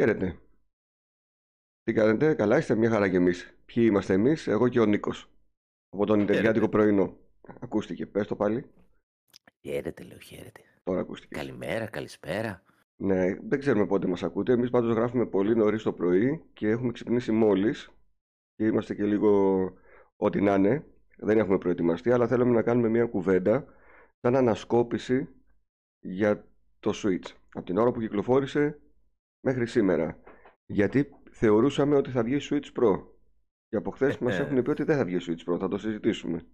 Χαίρετε. Τι κάνετε, καλά είστε, μια χαρά κι εμείς. Ποιοι είμαστε εμείς, εγώ και ο Νίκος. Από τον Ιντεριάτικο πρωινό. Ακούστηκε, πες το πάλι. Χαίρετε, λέω, χαίρετε. Τώρα ακούστηκε. Καλημέρα, καλησπέρα. Ναι, δεν ξέρουμε πότε μας ακούτε. Εμείς πάντως γράφουμε πολύ νωρίς το πρωί και έχουμε ξυπνήσει μόλις και είμαστε και λίγο ό,τι να είναι. Δεν έχουμε προετοιμαστεί, αλλά θέλουμε να κάνουμε μια κουβέντα σαν ανασκόπηση για το Switch. Από την ώρα που κυκλοφόρησε μέχρι σήμερα. Γιατί θεωρούσαμε ότι θα βγει Switch Pro. Και από χθες μας έχουν πει ότι δεν θα βγει Switch Pro. Θα το συζητήσουμε.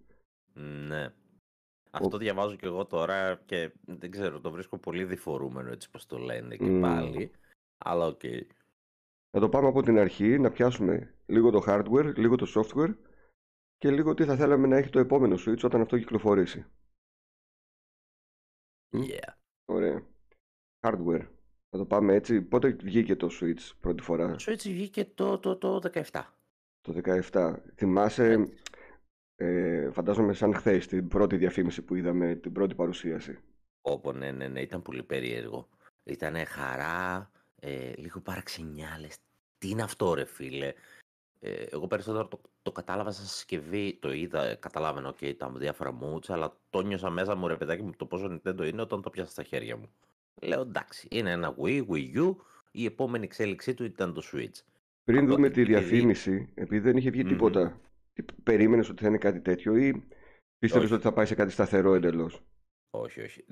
Ναι. Αυτό διαβάζω και εγώ τώρα και δεν ξέρω, το βρίσκω πολύ διφορούμενο έτσι πως το λένε και πάλι. Αλλά OK. Okay. Θα το πάμε από την αρχή, να πιάσουμε λίγο το hardware, λίγο το software και λίγο τι θα θέλαμε να έχει το επόμενο Switch όταν αυτό κυκλοφορήσει. Yeah. Ωραία. Hardware. Θα το πάμε έτσι. Πότε βγήκε το Switch πρώτη φορά; Το Switch βγήκε το, το, το 17. Το 17. Θυμάσαι, ε, φαντάζομαι σαν χθες την πρώτη διαφήμιση που είδαμε, την πρώτη παρουσίαση. Όπω ναι, ναι, ναι, ήταν πολύ περίεργο. Ήταν χαρά, ε, λίγο παραξενιάλες. Τι είναι αυτό ρε φίλε; Ε, εγώ περισσότερο το, το κατάλαβα σαν συσκευή, το είδα, καταλάβαινα ότι okay, ήταν διάφορα moods, αλλά το νιώσα μέσα μου ρε παιδάκι μου το πόσο Nintendo είναι όταν το πιάσα στα χέρια μου. Λέω εντάξει, είναι ένα Wii, Wii U, η επόμενη εξέλιξή του ήταν το Switch. Πριν δούμε τη διαφήμιση, επειδή δεν είχε βγει τίποτα, τι περίμενες ότι θα είναι κάτι τέτοιο ή πίστευες ότι θα πάει σε κάτι σταθερό εντελώς; Όχι, όχι.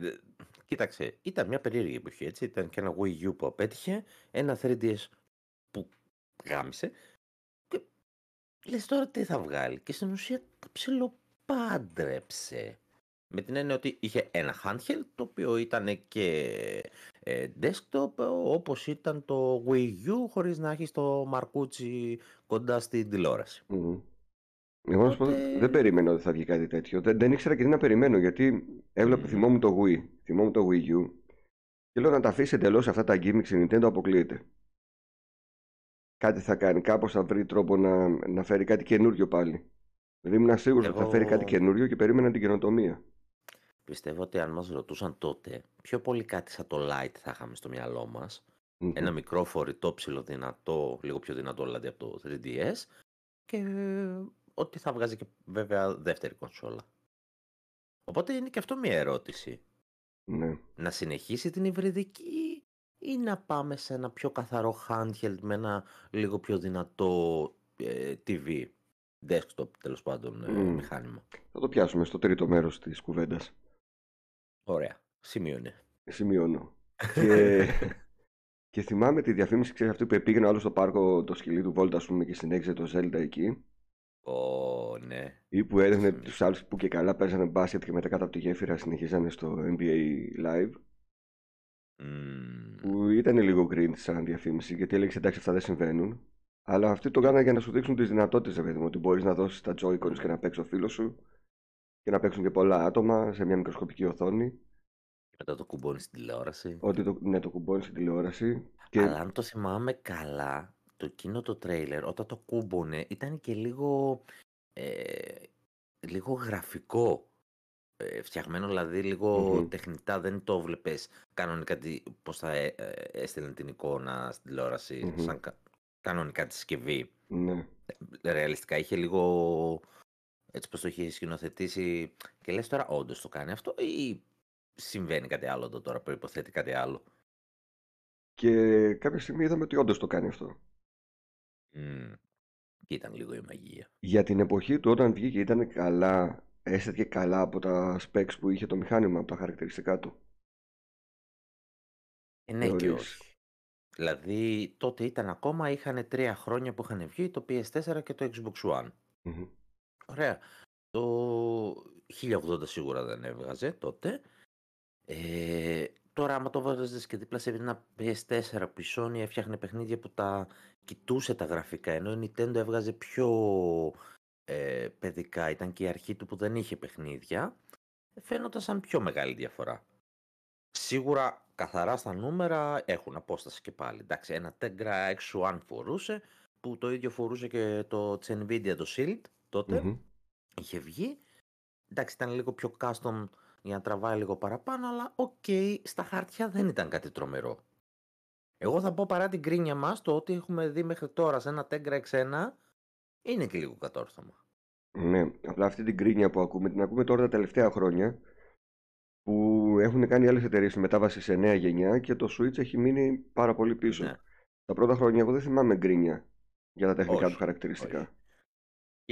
Κοίταξε, ήταν μια περίεργη εποχή, έτσι. Ήταν και ένα Wii U που απέτυχε, ένα 3DS που γάμισε. Και λες τώρα τι θα βγάλει. Και στην ουσία τα ψιλοπάντρεψε. Με την έννοια ότι είχε ένα handheld το οποίο ήταν και ε, desktop όπως ήταν το Wii U χωρίς να έχεις το μαρκούτσι κοντά στην τηλεόραση. Mm. Εγώ να σου πω, δεν περίμενα ότι θα βγει κάτι τέτοιο. Δεν, δεν ήξερα και τι να περιμένω γιατί έβλεπα, mm. θυμόμουν το Wii, θυμόμουν το Wii U και λέω να τα αφήσει εντελώς αυτά τα gimmicks η Nintendo αποκλείεται. Κάτι θα κάνει, κάπως θα βρει τρόπο να, να φέρει κάτι καινούριο πάλι. Δηλαδή ήμουν σίγουρος Εγώ... ότι θα φέρει κάτι καινούριο και περίμενα την καινοτομία. Πιστεύω ότι αν μας ρωτούσαν τότε, πιο πολύ κάτι σαν το Lite θα είχαμε στο μυαλό μας. Ένα μικρό φορητό ψηλό δυνατό, λίγο πιο δυνατό δηλαδή από το 3DS και ότι θα βγάζει και βέβαια δεύτερη κονσόλα. Οπότε είναι και αυτό μια ερώτηση. Ναι. Να συνεχίσει την υβριδική ή να πάμε σε ένα πιο καθαρό handheld με ένα λίγο πιο δυνατό ε, TV, desktop τέλος πάντων ε, μηχάνημα. Θα το πιάσουμε στο τρίτο μέρος της κουβέντας. Ωραία. Σημείωνε. Σημειώνω. και... και θυμάμαι τη διαφήμιση, ξέρεις αυτή που πήγαινε άλλος στο πάρκο το σκυλί του Βόλτα, ας πούμε, και συνέχιζε το Zelda εκεί. Ω, ναι. Ή που έδειχνε τους άλλους που και καλά παίζανε μπάσκετ και μετά κάτω από τη γέφυρα συνεχίζανε στο NBA Live. Mm. Που ήταν λίγο green σαν διαφήμιση, γιατί έλεγε εντάξει, αυτά δεν συμβαίνουν. Αλλά αυτοί το κάνανε για να σου δείξουν τις δυνατότητες, βέβαια. Ότι μπορείς να δώσεις τα Joy-Cons και να παίξει ο φίλος σου και να παίξουν και πολλά άτομα σε μια μικροσκοπική οθόνη. Και μετά το κουμπώνει στην τηλεόραση. Ότι το, ναι, το κουμπώνει στην τηλεόραση. Και... Αλλά αν το θυμάμαι καλά, το εκείνο το τρέιλερ, όταν το κούμπονε, ήταν και λίγο, ε, λίγο γραφικό. Ε, φτιαγμένο δηλαδή λίγο τεχνητά, δεν το βλέπεις κανονικά πώς θα ε, ε, έστελνε την εικόνα στην τηλεόραση, σαν κανονικά τη συσκευή. Ναι. Ρεαλιστικά είχε λίγο έτσι πως το έχει σκηνοθετήσει και λες τώρα όντως το κάνει αυτό ή συμβαίνει κάτι άλλο εδώ τώρα, προϋποθέτει κάτι άλλο; Και κάποια στιγμή είδαμε ότι όντως το κάνει αυτό. Mm. Και ήταν λίγο η μαγεία. Για την εποχή του όταν βγήκε ήταν καλά, έστηκε καλά από τα specs που είχε το μηχάνημα, από τα χαρακτηριστικά του. Ε, ναι και όχι. Δηλαδή τότε ήταν ακόμα, είχαν τρία χρόνια που είχαν βγει το PS4 και το Xbox One. Ωραία. Το 1080 σίγουρα δεν έβγαζε τότε. Ε, τώρα άμα το βάζεις και δίπλα σε ένα PS4 που η Sony έφτιαχνε παιχνίδια που τα κοιτούσε τα γραφικά ενώ η Nintendo έβγαζε πιο ε, παιδικά, ήταν και η αρχή του που δεν είχε παιχνίδια φαίνονταν σαν πιο μεγάλη διαφορά. Σίγουρα καθαρά στα νούμερα έχουν απόσταση και πάλι. Εντάξει, ένα Tegra X1 φορούσε που το ίδιο φορούσε και το Nvidia το Shield τότε. Είχε βγει. Εντάξει, ήταν λίγο πιο custom για να τραβάει λίγο παραπάνω, αλλά οκ, στα χαρτιά δεν ήταν κάτι τρομερό. Εγώ θα πω παρά την γκρίνια μας το ότι έχουμε δει μέχρι τώρα σε ένα Tegra X1 είναι και λίγο κατόρθωμα. Ναι, απλά αυτή την κρίνια που ακούμε την ακούμε τώρα τα τελευταία χρόνια που έχουν κάνει άλλες εταιρείες μετάβαση σε νέα γενιά και το Switch έχει μείνει πάρα πολύ πίσω. Ναι. Τα πρώτα χρόνια εγώ δεν θυμάμαι γκρίνια για τα τεχνικά του χαρακτηριστικά. Όχι.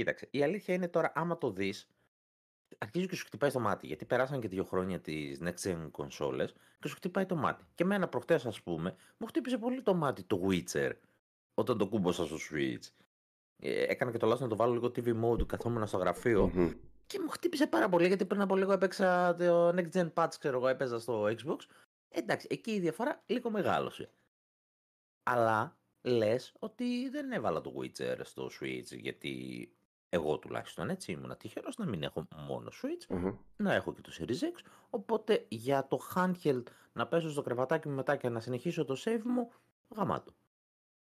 Κοίταξε, η αλήθεια είναι τώρα άμα το δεις αρχίζει και σου χτυπάει το μάτι. Γιατί περάσαν και δύο χρόνια τις next gen κονσόλες και σου χτυπάει το μάτι. Και εμένα προχτές, ας πούμε, μου χτύπησε πολύ το μάτι το Witcher όταν το κούμποσα στο Switch. Ε, έκανα και το λάθος να το βάλω λίγο TV mode, καθόμουν στο γραφειο και μου χτύπησε πάρα πολύ γιατί πριν από λίγο έπαιξα το next gen patch, ξέρω εγώ, έπαιζα στο Xbox. Εντάξει, εκεί η διαφορά λίγο μεγάλωσε. Αλλά λες ότι δεν έβαλα το Witcher στο Switch γιατί εγώ τουλάχιστον έτσι ήμουν τυχερός να μην έχω μόνο Switch, να έχω και το Series X, οπότε για το handheld να πέσω στο κρεβατάκι μου μετά και να συνεχίσω το save μου, γαμάτο.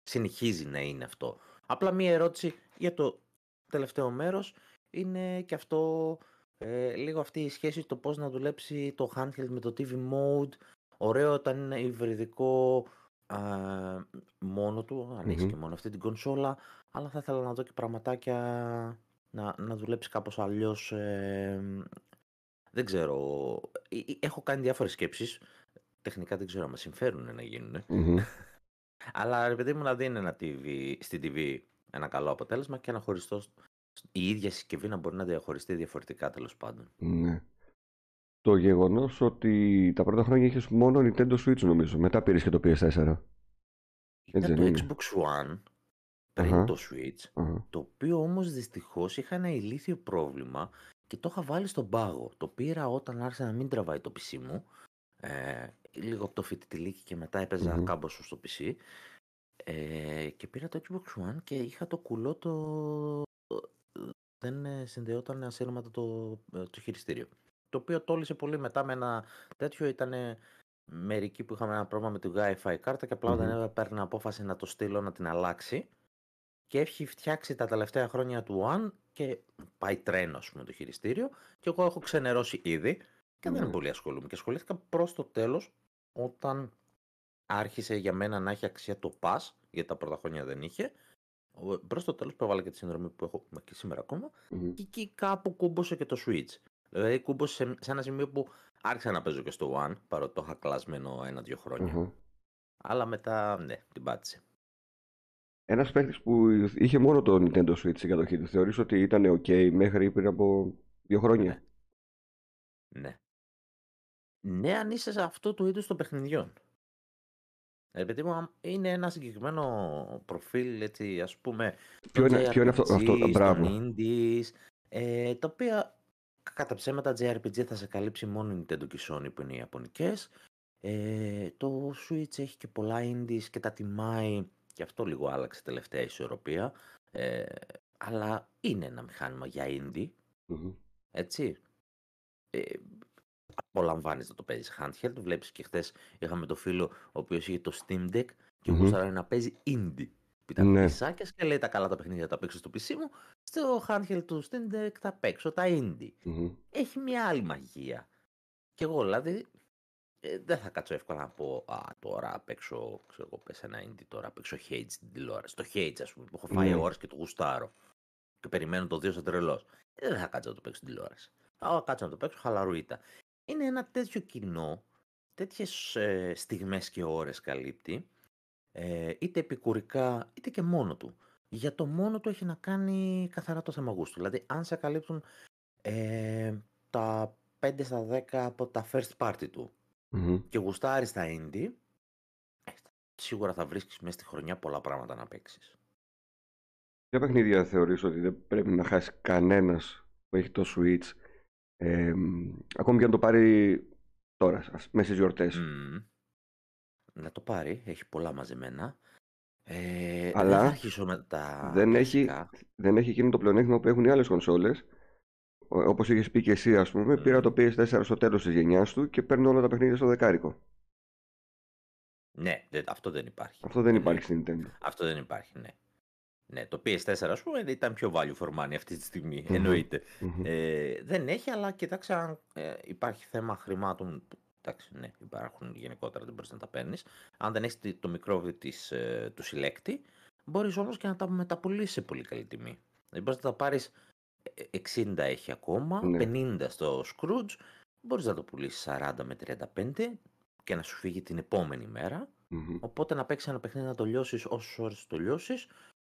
Συνεχίζει να είναι αυτό. Απλά μία ερώτηση για το τελευταίο μέρος είναι και αυτό ε, λίγο αυτή η σχέση το πώς να δουλέψει το handheld με το TV mode. Ωραίο όταν είναι υβριδικό α, μόνο του, αν έχεις και μόνο αυτή την κονσόλα, αλλά θα ήθελα να δω και πραγματάκια να, να δουλέψει κάπως αλλιώς. δεν ξέρω. Ε, ε, έχω κάνει διάφορες σκέψεις. Τεχνικά δεν ξέρω αν με συμφέρουν να γίνουν. αλλά επειδή μου να δίνει ένα TV, στην TV ένα καλό αποτέλεσμα και ένα χωριστό η ίδια συσκευή να μπορεί να διαχωριστεί διαφορετικά τέλος πάντων. Ναι. Το γεγονός ότι τα πρώτα χρόνια είχες μόνο Nintendo Switch νομίζω. Μετά πήρες και το PS4. Ήταν το Xbox One πριν το Switch, το οποίο όμως δυστυχώς είχα ένα ηλίθιο πρόβλημα και το είχα βάλει στον πάγο. Το πήρα όταν άρχισε να μην τραβάει το PC μου, ε, λίγο από το φοιτητηλίκι και μετά έπαιζα mm-hmm. κάμποσο στο PC ε, και πήρα το Xbox One και είχα το κουλό το... δεν ε, συνδεόταν ασύρματα το, ε, το χειριστήριο. Το οποίο τόλισε πολύ μετά με ένα τέτοιο ήταν μερικοί που είχαμε ένα πρόβλημα με τη Wi-Fi κάρτα και απλά mm-hmm. δεν έπαιρνε απόφαση να το στείλω να την αλλάξει και έχει φτιάξει τα τελευταία χρόνια του One και πάει τρένο, ας πούμε, το χειριστήριο. Και εγώ έχω ξενερώσει ήδη και δεν ναι. πολύ ασχολούμαι. Και ασχολήθηκα προς το τέλος όταν άρχισε για μένα να έχει αξία το Pass, γιατί τα πρώτα χρόνια δεν είχε. Προς το τέλος που έβαλα και τη συνδρομή που έχω και σήμερα και εκεί κάπου κούμπωσε και το Switch. Δηλαδή κούμπωσε σε, σε ένα σημείο που άρχισα να παίζω και στο One, παρότι το είχα κλασμένο ένα-δύο Αλλά μετά, ναι, την πάτησε. Ένας παίκτης που είχε μόνο το Nintendo Switch στην κατοχή του, θεωρείς ότι ήταν OK μέχρι πριν από δύο χρόνια; Ναι. Ναι, ναι αν είσαι σε αυτό το είδο των παιχνιδιών. Επειδή μου είναι ένα συγκεκριμένο προφίλ, έτσι, ας πούμε, ποιο είναι, ποιο είναι αυτό, αυτό μπράβο. Indies, ε, τα οποία κατά ψέματα JRPG θα σε καλύψει μόνο η Nintendo και η Sony που είναι οι Ιαπωνικές. Ε, το Switch έχει και πολλά Indies και τα τιμάει και αυτό λίγο άλλαξε τελευταία ισορροπία. Ε, αλλά είναι ένα μηχάνημα για indie. Έτσι. Ε, Απολαμβάνεις να το παίζεις handheld. Βλέπεις και χθες είχαμε το φίλο ο οποίος είχε το Steam Deck και mm-hmm. να παίζει indie. Ήταν ναι. και λέει τα καλά τα παιχνίδια τα παίξω στο PC μου. Στο handheld του Steam Deck θα παίξω τα indie. Έχει μια άλλη μαγεία. Και εγώ δηλαδή ε, δεν θα κάτσω εύκολα να πω Α, τώρα παίξω, ξέρω εγώ, πες ένα indie, τώρα παίξω Hate στην τηλεόραση. Το Hate, ας πούμε, που έχω φάει mm. ώρες και το γουστάρω. Και περιμένω το δύο σε τρελός. Ε, δεν θα κάτσω να το παίξω στην τηλεόραση. Θα κάτσω να το παίξω χαλαρούιτα. Είναι ένα τέτοιο κοινό, τέτοιες ε, στιγμές και ώρες καλύπτει, ε, είτε επικουρικά, είτε και μόνο του. Για το μόνο του έχει να κάνει καθαρά το θέμα γούστου. Δηλαδή, αν σε καλύπτουν ε, τα 5 στα 10 από τα first party του, mm-hmm. και γουστάρεις τα indie, ε, σίγουρα θα βρίσκεις μέσα στη χρονιά πολλά πράγματα να παίξεις. Ποια παιχνίδια θεωρείς ότι δεν πρέπει να χάσει κανένας που έχει το Switch ε, ακόμη και αν το πάρει τώρα, μέσα στις γιορτές; Mm. Να το πάρει, έχει πολλά μαζεμένα. Ε, Αλλά δεν, με τα δεν, έχει, δεν έχει εκείνο το πλεονέκτημα που έχουν οι άλλες κονσόλες όπως είχες πει και εσύ ας πούμε, πήρα το PS4 στο τέλος της γενιάς του και παίρνω όλα τα παιχνίδια στο δεκάρικο. Ναι, αυτό δεν υπάρχει. Αυτό δεν υπάρχει στην Nintendo. Αυτό δεν υπάρχει, ναι. Ναι, το PS4 ας πούμε ήταν πιο value for money αυτή τη στιγμη εννοειται Ε, δεν έχει, αλλά κοιτάξτε αν ε, υπάρχει θέμα χρημάτων Εντάξει, ναι, υπάρχουν γενικότερα, δεν μπορείς να τα παίρνεις. Αν δεν έχεις το μικρόβιο της, ε, του συλλέκτη, μπορείς όμως και να τα μεταπολίσει σε πολύ καλή τιμή. Δηλαδή μπορείς να τα πάρεις 60 ε, έχει ακόμα, ναι. 50 στο Scrooge, μπορείς να το πουλήσεις 40 με 35 και να σου φύγει την επόμενη μέρα. Mm-hmm. Οπότε να παίξεις ένα παιχνίδι να το λιώσεις όσες ώρες το λιώσεις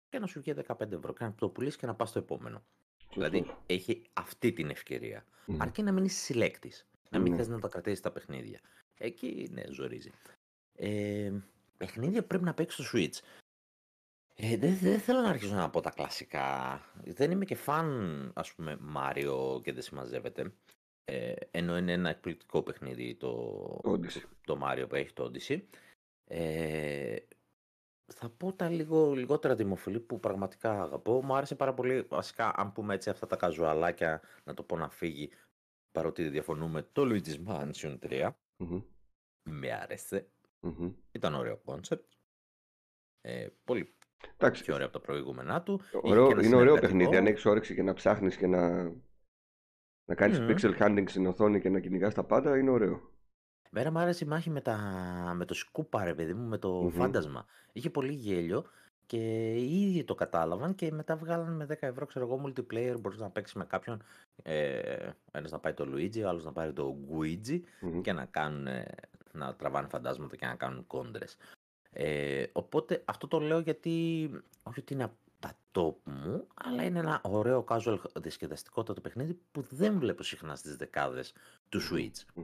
και να σου βγει 15 ευρώ και να το πουλήσεις και να πας στο επόμενο. Δηλαδή έχει αυτή την ευκαιρία. Mm. Αρκεί να μείνει συλλέκτης. Να μην mm. θες να τα κρατήσεις τα παιχνίδια. Εκεί ναι, ζορίζει. Ε, παιχνίδια πρέπει να παίξεις στο Switch. Ε, δεν, δεν θέλω να αρχίσω να πω τα κλασικά. Δεν είμαι και φαν, ας πούμε, Μάριο και δεν συμμαζεύεται. Ε, ενώ είναι ένα εκπληκτικό παιχνίδι το, το, Mario που έχει το Odyssey. Ε, θα πω τα λίγο λιγότερα δημοφιλή που πραγματικά αγαπώ. Μου άρεσε πάρα πολύ, βασικά, αν πούμε έτσι αυτά τα καζουαλάκια, να το πω να φύγει, παρότι διαφωνούμε, το Luigi's Mansion 3. mm Με άρεσε. mm Ήταν ωραίο concept. Ε, πολύ Εντάξει. πιο ωραίο από τα προηγούμενά του. Ωραίο, είναι ωραίο παιχνίδι. Αν έχεις όρεξη και να ψάχνεις και να, να κάνεις mm. pixel hunting στην οθόνη και να κυνηγάς τα πάντα, είναι ωραίο. Εμένα μου άρεσε η μάχη με, τα... με το σκούπα, ρε παιδί μου, με το φάντασμα. Είχε πολύ γέλιο και οι ίδιοι το κατάλαβαν και μετά βγάλαν με 10 ευρώ, ξέρω εγώ, multiplayer. Μπορείς να παίξεις με κάποιον. Ε, ένας να πάει το Luigi, ο άλλος να πάρει το Guigi και να κάνουν. να τραβάνε φαντάσματα και να κάνουν κόντρες. Ε, οπότε αυτό το λέω γιατί. Όχι ότι είναι τα top μου, αλλά είναι ένα ωραίο casual διασκεδαστικότατο παιχνίδι που δεν βλέπω συχνά στις δεκάδες του Switch.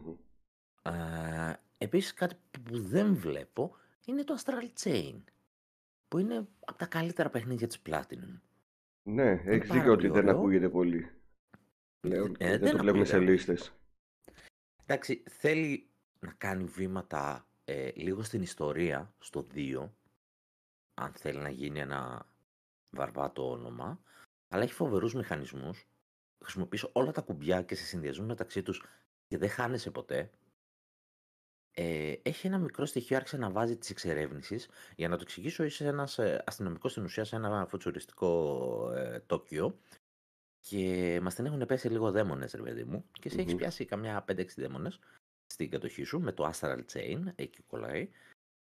Ε, επίσης κάτι που δεν βλέπω είναι το Astral Chain, που είναι από τα καλύτερα παιχνίδια της Platinum. Ναι, έχεις δίκιο ότι δεν ακούγεται πολύ. Λέω, ε, δεν, δεν το βλέπουμε σε λίστες. Εντάξει, θέλει να κάνει βήματα ε, λίγο στην ιστορία, στο 2, αν θέλει να γίνει ένα βαρβάτο όνομα, αλλά έχει φοβερούς μηχανισμούς, χρησιμοποιείς όλα τα κουμπιά και σε συνδυασμούς μεταξύ τους και δεν χάνεσαι ποτέ. Ε, έχει ένα μικρό στοιχείο, άρχισε να βάζει τη εξερεύνηση. Για να το εξηγήσω, είσαι ένας ε, αστυνομικός στην ουσία σε ένα φουτσουριστικό ε, Τόκιο και μας την έχουν πέσει λίγο δαίμονες, ρε παιδί μου, και εσύ mm-hmm. έχει πιάσει καμιά 5-6 δαίμονες στην κατοχή σου με το Astral Chain, εκεί κολλάει,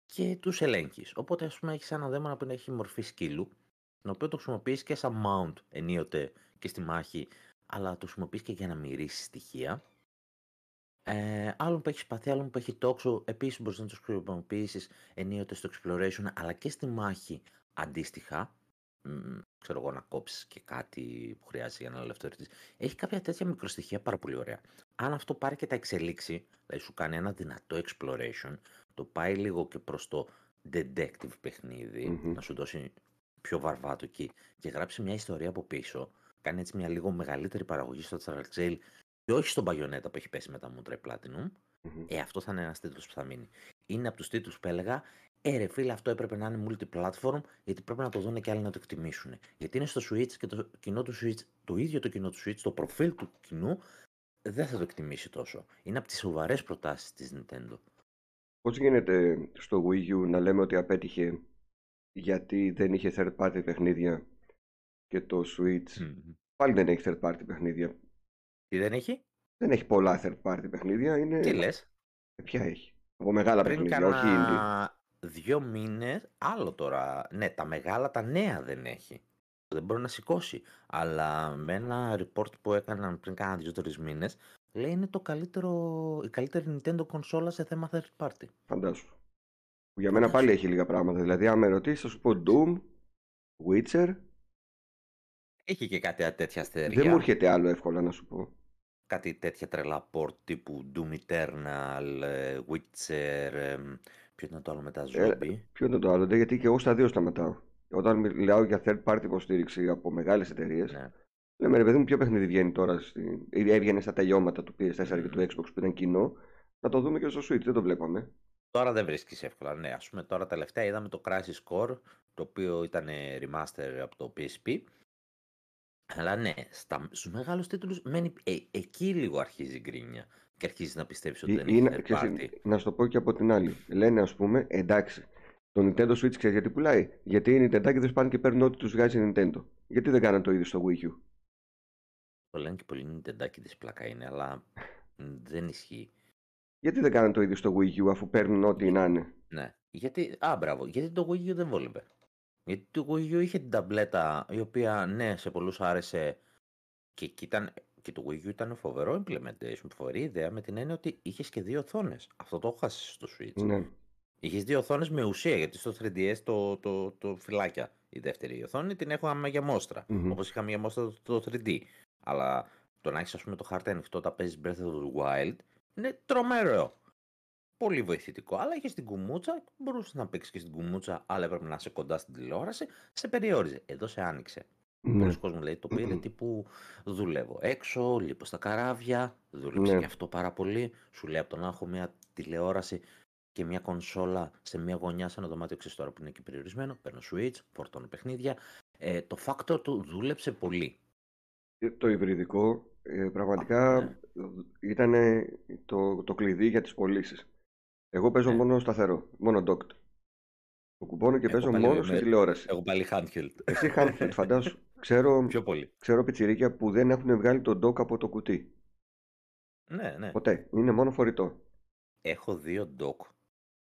και τους ελέγχεις. Οπότε, ας πούμε, έχεις ένα δαίμονα που έχει μορφή σκύλου, τον οποίο το χρησιμοποιείς και σαν mount ενίοτε και στη μάχη, αλλά το χρησιμοποιείς και για να μυρίσεις στοιχεία. Ε, άλλον που έχεις σπαθεί, άλλον που έχει τόξο, επίσης μπορείς να τους χρησιμοποιήσεις ενίοτε στο exploration, αλλά και στη μάχη αντίστοιχα. Ξέρω εγώ να κόψεις και κάτι που χρειάζεται για να ελευθερωθείς. Έχει κάποια τέτοια μικροστοιχεία πάρα πολύ ωραία. Αν αυτό πάρει και τα εξελίξει, δηλαδή σου κάνει ένα δυνατό exploration, το πάει λίγο και προς το detective παιχνιδι να σου δώσει πιο βαρβάτο εκεί και γράψει μια ιστορία από πίσω, κάνει έτσι μια λίγο μεγαλύτερη παραγωγή στο Trail και όχι στον Bayonetta που έχει πέσει με τα μούτρα Platinum, mm-hmm. ε, αυτό θα είναι ένας τίτλο που θα μείνει. Είναι από τους τίτλους που έλεγα, ε, ρε φίλε, αυτό έπρεπε να είναι multi-platform, γιατί πρέπει να το δουν και άλλοι να το εκτιμήσουν. Γιατί είναι στο Switch και το κοινό του Switch, το ίδιο το κοινό του Switch, το προφίλ του κοινού, δεν θα το εκτιμήσει τόσο. Είναι από τις σοβαρές προτάσεις της Nintendo. Πώς γίνεται στο Wii U να λέμε ότι απέτυχε γιατί δεν είχε third party παιχνίδια και το Switch mm-hmm. πάλι δεν έχει third party παιχνίδια. Τι δεν έχει; Δεν έχει πολλά third party παιχνίδια. Είναι... Τι λες; Ε, ποια έχει; Από μεγάλα Πριν παιχνίδια, όχι indie. Δύο μήνες, άλλο τώρα. Ναι, τα μεγάλα, τα νέα δεν έχει. Δεν μπορεί να σηκώσει. Αλλά με ένα report που έκαναν πριν κάνα δύο-τρει μήνες, λέει είναι το καλύτερο, η καλύτερη Nintendo κονσόλα σε θέμα third party. Φαντάσου. Για μένα πάλι έχει λίγα πράγματα. Δηλαδή, αν με ρωτήσει, θα σου πω Doom, Witcher. Έχει και κάτι τέτοια αστερία. Δεν μου έρχεται άλλο εύκολα να σου πω. Κάτι τέτοια τρελά port τύπου Doom Eternal, ε, Witcher. Ε, ποιο ήταν το άλλο μετά, Zombie. Ε, ποιο ήταν το άλλο, γιατί και εγώ στα δύο σταματάω. Όταν μιλάω για third party υποστήριξη από μεγάλες εταιρείες, ναι. λέμε ρε παιδί μου, ποιο παιχνίδι βγαίνει τώρα, στη... ή έβγαινε στα τελειώματα του PS4 mm. και του Xbox που ήταν κοινό, να το δούμε και στο Switch, δεν το βλέπαμε. Τώρα δεν βρίσκεις εύκολα. Ναι, ας πούμε τώρα τελευταία είδαμε το Crisis Core, το οποίο ήταν remaster από το PSP. Αλλά ναι, στα, στους μεγάλους τίτλους μένει, ε, εκεί λίγο αρχίζει η γκρίνια και αρχίζεις να πιστεύεις ότι δεν είναι third Να σου το πω και από την άλλη. Λένε ας πούμε, εντάξει, το Nintendo Switch ξέρεις γιατί πουλάει; Γιατί οι Nintendo πάνε και παίρνουν ό,τι τους βγάζει η Nintendo. Γιατί δεν κάναν το ίδιο στο Wii U; Το λένε και πολλοί Nintendo τη πλάκα είναι, αλλά δεν ισχύει. Γιατί δεν κάνουν το ίδιο στο Wii U αφού παίρνουν ό,τι να είναι; Ναι. Γιατί, α, μπράβο. Γιατί το Wii U δεν βόλευε. Γιατί το Wii U είχε την ταμπλέτα η οποία ναι, σε πολλούς άρεσε και, και, ήταν, και το Wii U ήταν φοβερό implementation, φοβερή ιδέα με την έννοια ότι είχες και δύο οθόνες. Αυτό το έχασες στο Switch. Ναι. Είχες δύο οθόνες με ουσία, γιατί στο 3DS το, το, το φυλάκια η δεύτερη οθόνη την έχω για μόστρα. Μμμ. Όπως είχαμε για μόστρα το, το 3D. Αλλά το να έχεις, ας πούμε, το χάρτη ανοιχτό όταν παίζεις Breath of the Wild είναι τρομερό. Πολύ βοηθητικό. Αλλά είχε την κουμούτσα, μπορούσες να παίξεις και στην κουμούτσα, αλλά έπρεπε να είσαι κοντά στην τηλεόραση. Σε περιόριζε. Εδώ σε άνοιξε. Ναι. Πολλοί κόσμοι λέει το πήρε τύπου δουλεύω έξω, λείπω στα καράβια. Δούλεψε Ναι. και αυτό πάρα πολύ. Σου λέει από το να έχω μια τηλεόραση και μια κονσόλα σε μια γωνιά σε ένα δωμάτιο ξέρεις τώρα που είναι και περιορισμένο. Παίρνω switch, φορτώνω παιχνίδια. Ε, το factor του δούλεψε πολύ. Ε, Το υβριδικό ε, πραγματικά Ναι. ήταν το, το κλειδί για τις πωλήσεις. Εγώ παίζω Ναι. μόνο σταθερό, μόνο docked. Το κουμπώνω και Εγώ παίζω πάλι μόνο με- στη τηλεόραση. Εγώ πάλι handheld. Εσύ handheld, φαντάσου. Ξέρω, Πιο πολύ. ξέρω πιτσιρίκια που δεν έχουν βγάλει το dock από το κουτί. Ναι, ναι. Ποτέ. Είναι μόνο φορητό. Έχω δύο dock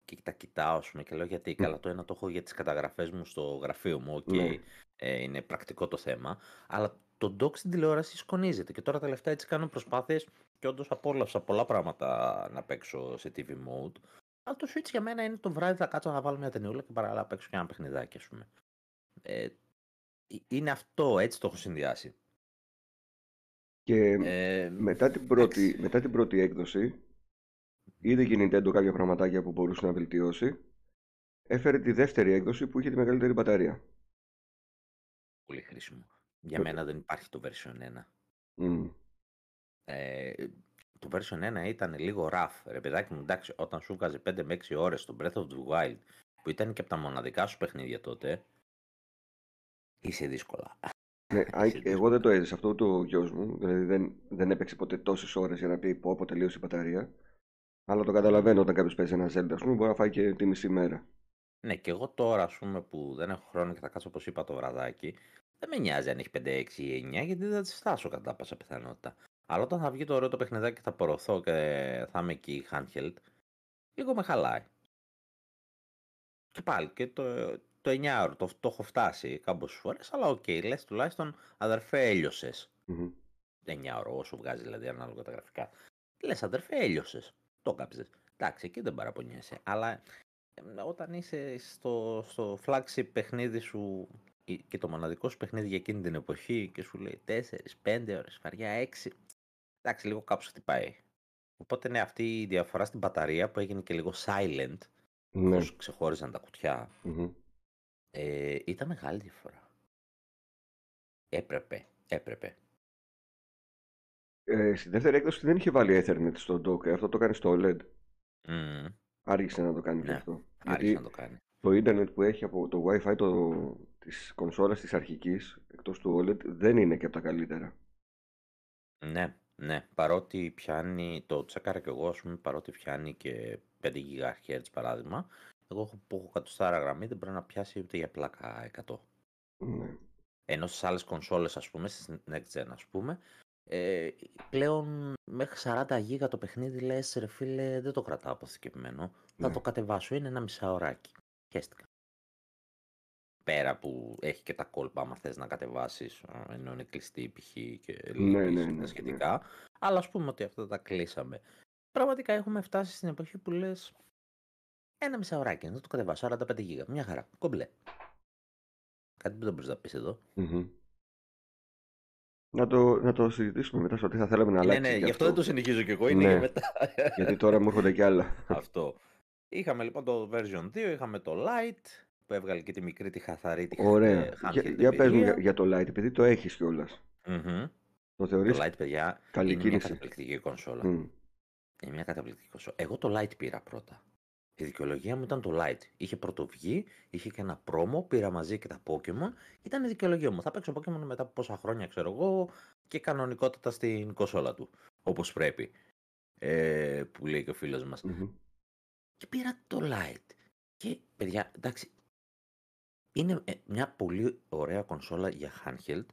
και τα κοιτάω ας πούμε, και λέω γιατί. Καλά, το ένα το έχω για τις καταγραφές μου στο γραφείο μου, οκ, Ναι. ε, είναι πρακτικό το θέμα. Αλλά το dock στην τηλεόραση σκονίζεται και τώρα τελευταία έτσι κάνω προσπάθειες και όντως απόλαυσα πολλά πράγματα να παίξω σε TV mode. Αλλά το Switch για μένα είναι το βράδυ θα κάτσω να βάλω μια ταινιούλα και παράλληλα να παίξω και ένα παιχνιδάκι ας πούμε. Ε, ε, είναι αυτό, έτσι το έχω συνδυάσει. Και Ε, μετά, την πρώτη, εντάξει. μετά την πρώτη έκδοση, είδε και η Nintendo κάποια πραγματάκια που μπορούσε να βελτιώσει. Έφερε τη δεύτερη έκδοση που είχε τη μεγαλύτερη μπαταρία. Πολύ χρήσιμο. Για Ε, μένα δεν υπάρχει το version 1. Μμ. Ε, το version 1 ήταν λίγο rough. Ρε παιδάκι μου, εντάξει, όταν σου βγάζει 5 με 6 ώρες στο Breath of the Wild, που ήταν και από τα μοναδικά σου παιχνίδια τότε, είσαι δύσκολα. Ναι, α, Είσαι εγώ δεν το έζησα αυτό ούτε ο γιος μου. Δηλαδή δεν, δεν έπαιξε ποτέ τόσες ώρες για να πει πω πω τελείωσε η μπαταρία. Αλλά το καταλαβαίνω όταν κάποιος παίζει ένα Zelda, ας πούμε, μπορεί να φάει και τη μισή μέρα. Ναι, και εγώ τώρα, ας πούμε, που δεν έχω χρόνο και θα κάτσω, όπως είπα, το βραδάκι, δεν με νοιάζει αν έχει 5, 6 ή 9, γιατί δεν θα τις φτάσω κατά πάσα πιθανότητα. Αλλά όταν θα βγει το ωραίο το παιχνιδάκι και θα πορωθώ και θα είμαι εκεί handheld, λίγο με χαλάει. Και πάλι, και το, το 9 ώρο, το, το έχω φτάσει κάμποσες φορές, αλλά οκ, λες τουλάχιστον αδερφέ έλειωσες. Μμμ. 9 ώρο, όσο βγάζει δηλαδή ανάλογα τα γραφικά. Λες αδερφέ έλειωσες, το κάψες. Εντάξει, εκεί δεν παραπονιέσαι, αλλά ε, όταν είσαι στο, στο flagship παιχνίδι σου ή- και το μοναδικό σου παιχνίδι για εκείνη την εποχή και σου λέει 4, 5 ώρες, βαριά 6, εντάξει, λίγο κάπου σου χτυπάει. Οπότε ναι, αυτή η διαφορά στην μπαταρία που έγινε και λίγο silent, Ναι. καθώς ξεχώριζαν τα κουτιά, Μμμ. ε, ήταν μεγάλη διαφορά. Έπρεπε, έπρεπε. Ε, στη δεύτερη έκδοση δεν είχε βάλει Ethernet στο dock. Αυτό το κάνει στο OLED. Μμμ, Άργησε να το κάνει και Ναι, αυτό. άρχισε Γιατί να το κάνει. το ίντερνετ που έχει από το Wi-Fi το, της κονσόλας της αρχικής, εκτός του OLED, δεν είναι και από τα καλύτερα. Ναι, ναι. Παρότι πιάνει, το τσέκαρα και εγώ, ας πούμε, παρότι πιάνει και 5 GHz παράδειγμα, εγώ έχω- που έχω κατοστάρα γραμμή δεν μπορεί να πιάσει ούτε για πλάκα 100. Ναι. Ενώ στις άλλες κονσόλες, ας πούμε, στις next gen, ας πούμε, ε, πλέον μέχρι 40 γίγα το παιχνίδι λες, ρε φίλε, δεν το κρατάω αποθηκευμένο. Θα Ναι. το κατεβάσω, είναι ένα μισάωράκι. Χαίστηκα. Πέρα που έχει και τα κόλπα, άμα θες να κατεβάσεις, α, ενώ είναι κλειστή η π.χ. και Ναι, λείπεις ναι, και ναι, τα ναι. σχετικά. Αλλά ας πούμε ότι αυτά τα κλείσαμε. Πραγματικά έχουμε φτάσει στην εποχή που λες, ένα μισάωράκι, να το κατεβάσω, 45 γίγα, μια χαρά, κομπλέ. Κάτι που δεν μπορείς να πεις εδώ. Μμμ. Να το, να το συζητήσουμε μετά στο τι θα θέλαμε να Ναι, αλλάξει. ναι, και γι' αυτό δεν το συνεχίζω κι εγώ, είναι Ναι. για μετά. Γιατί τώρα μου έρχονται κι άλλα. αυτό. Είχαμε λοιπόν το version 2, είχαμε το Lite, που έβγαλε και τη μικρή, τη χαθαρή, τη Ωραία. ε, Για, handheld για πες μου για, εμπειρία. για το Lite, επειδή το έχεις κιόλας. Μμμ. Το Το θεωρείς Lite, παιδιά, καλή είναι μια κίνηση. καταπληκτική κονσόλα. Μμ. Είναι μια καταπληκτική κονσόλα. Εγώ το Lite πήρα πρώτα. Η δικαιολογία μου ήταν το Lite. Είχε πρωτοβγεί, είχε και ένα promo, πήρα μαζί και τα Pokemon. Ήταν η δικαιολογία μου. Θα παίξω Pokemon μετά από πόσα χρόνια, ξέρω εγώ, και κανονικότητα στην κονσόλα του. Όπως πρέπει. Ε, που λέει και ο φίλος μας. Μμμ. Και πήρα το Lite. Και παιδιά, εντάξει, είναι ε, μια πολύ ωραία κονσόλα για handheld.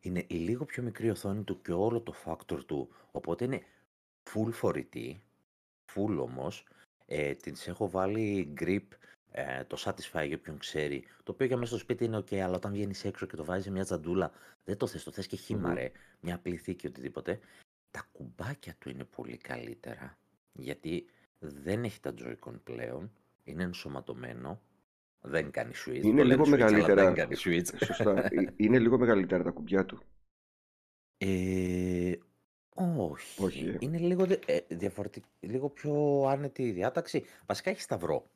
Είναι η λίγο πιο μικρή οθόνη του και όλο το factor του. Οπότε είναι full φορητή. full όμως, ε, τις έχω βάλει grip ε, το Satisfy για όποιον ξέρει, το οποίο για μέσα στο σπίτι είναι ok, αλλά όταν βγαίνεις έξω και το βάζεις μια τζαντούλα, δεν το θες, το θες και χύμα ρε, μια απλή θήκη οτιδήποτε. Τα κουμπάκια του είναι πολύ καλύτερα, γιατί δεν έχει τα Joy-Con πλέον, είναι ενσωματωμένο, δεν κάνει switch. Είναι λίγο μεγαλύτερα. δεν κάνει switch. Σωστά. Ε, είναι λίγο μεγαλύτερα τα κουμπιά του. Ε, όχι. Όχι, ε. Είναι λίγο, ε, διαφορετικ... λίγο πιο άνετη η διάταξη. Βασικά έχει σταυρό.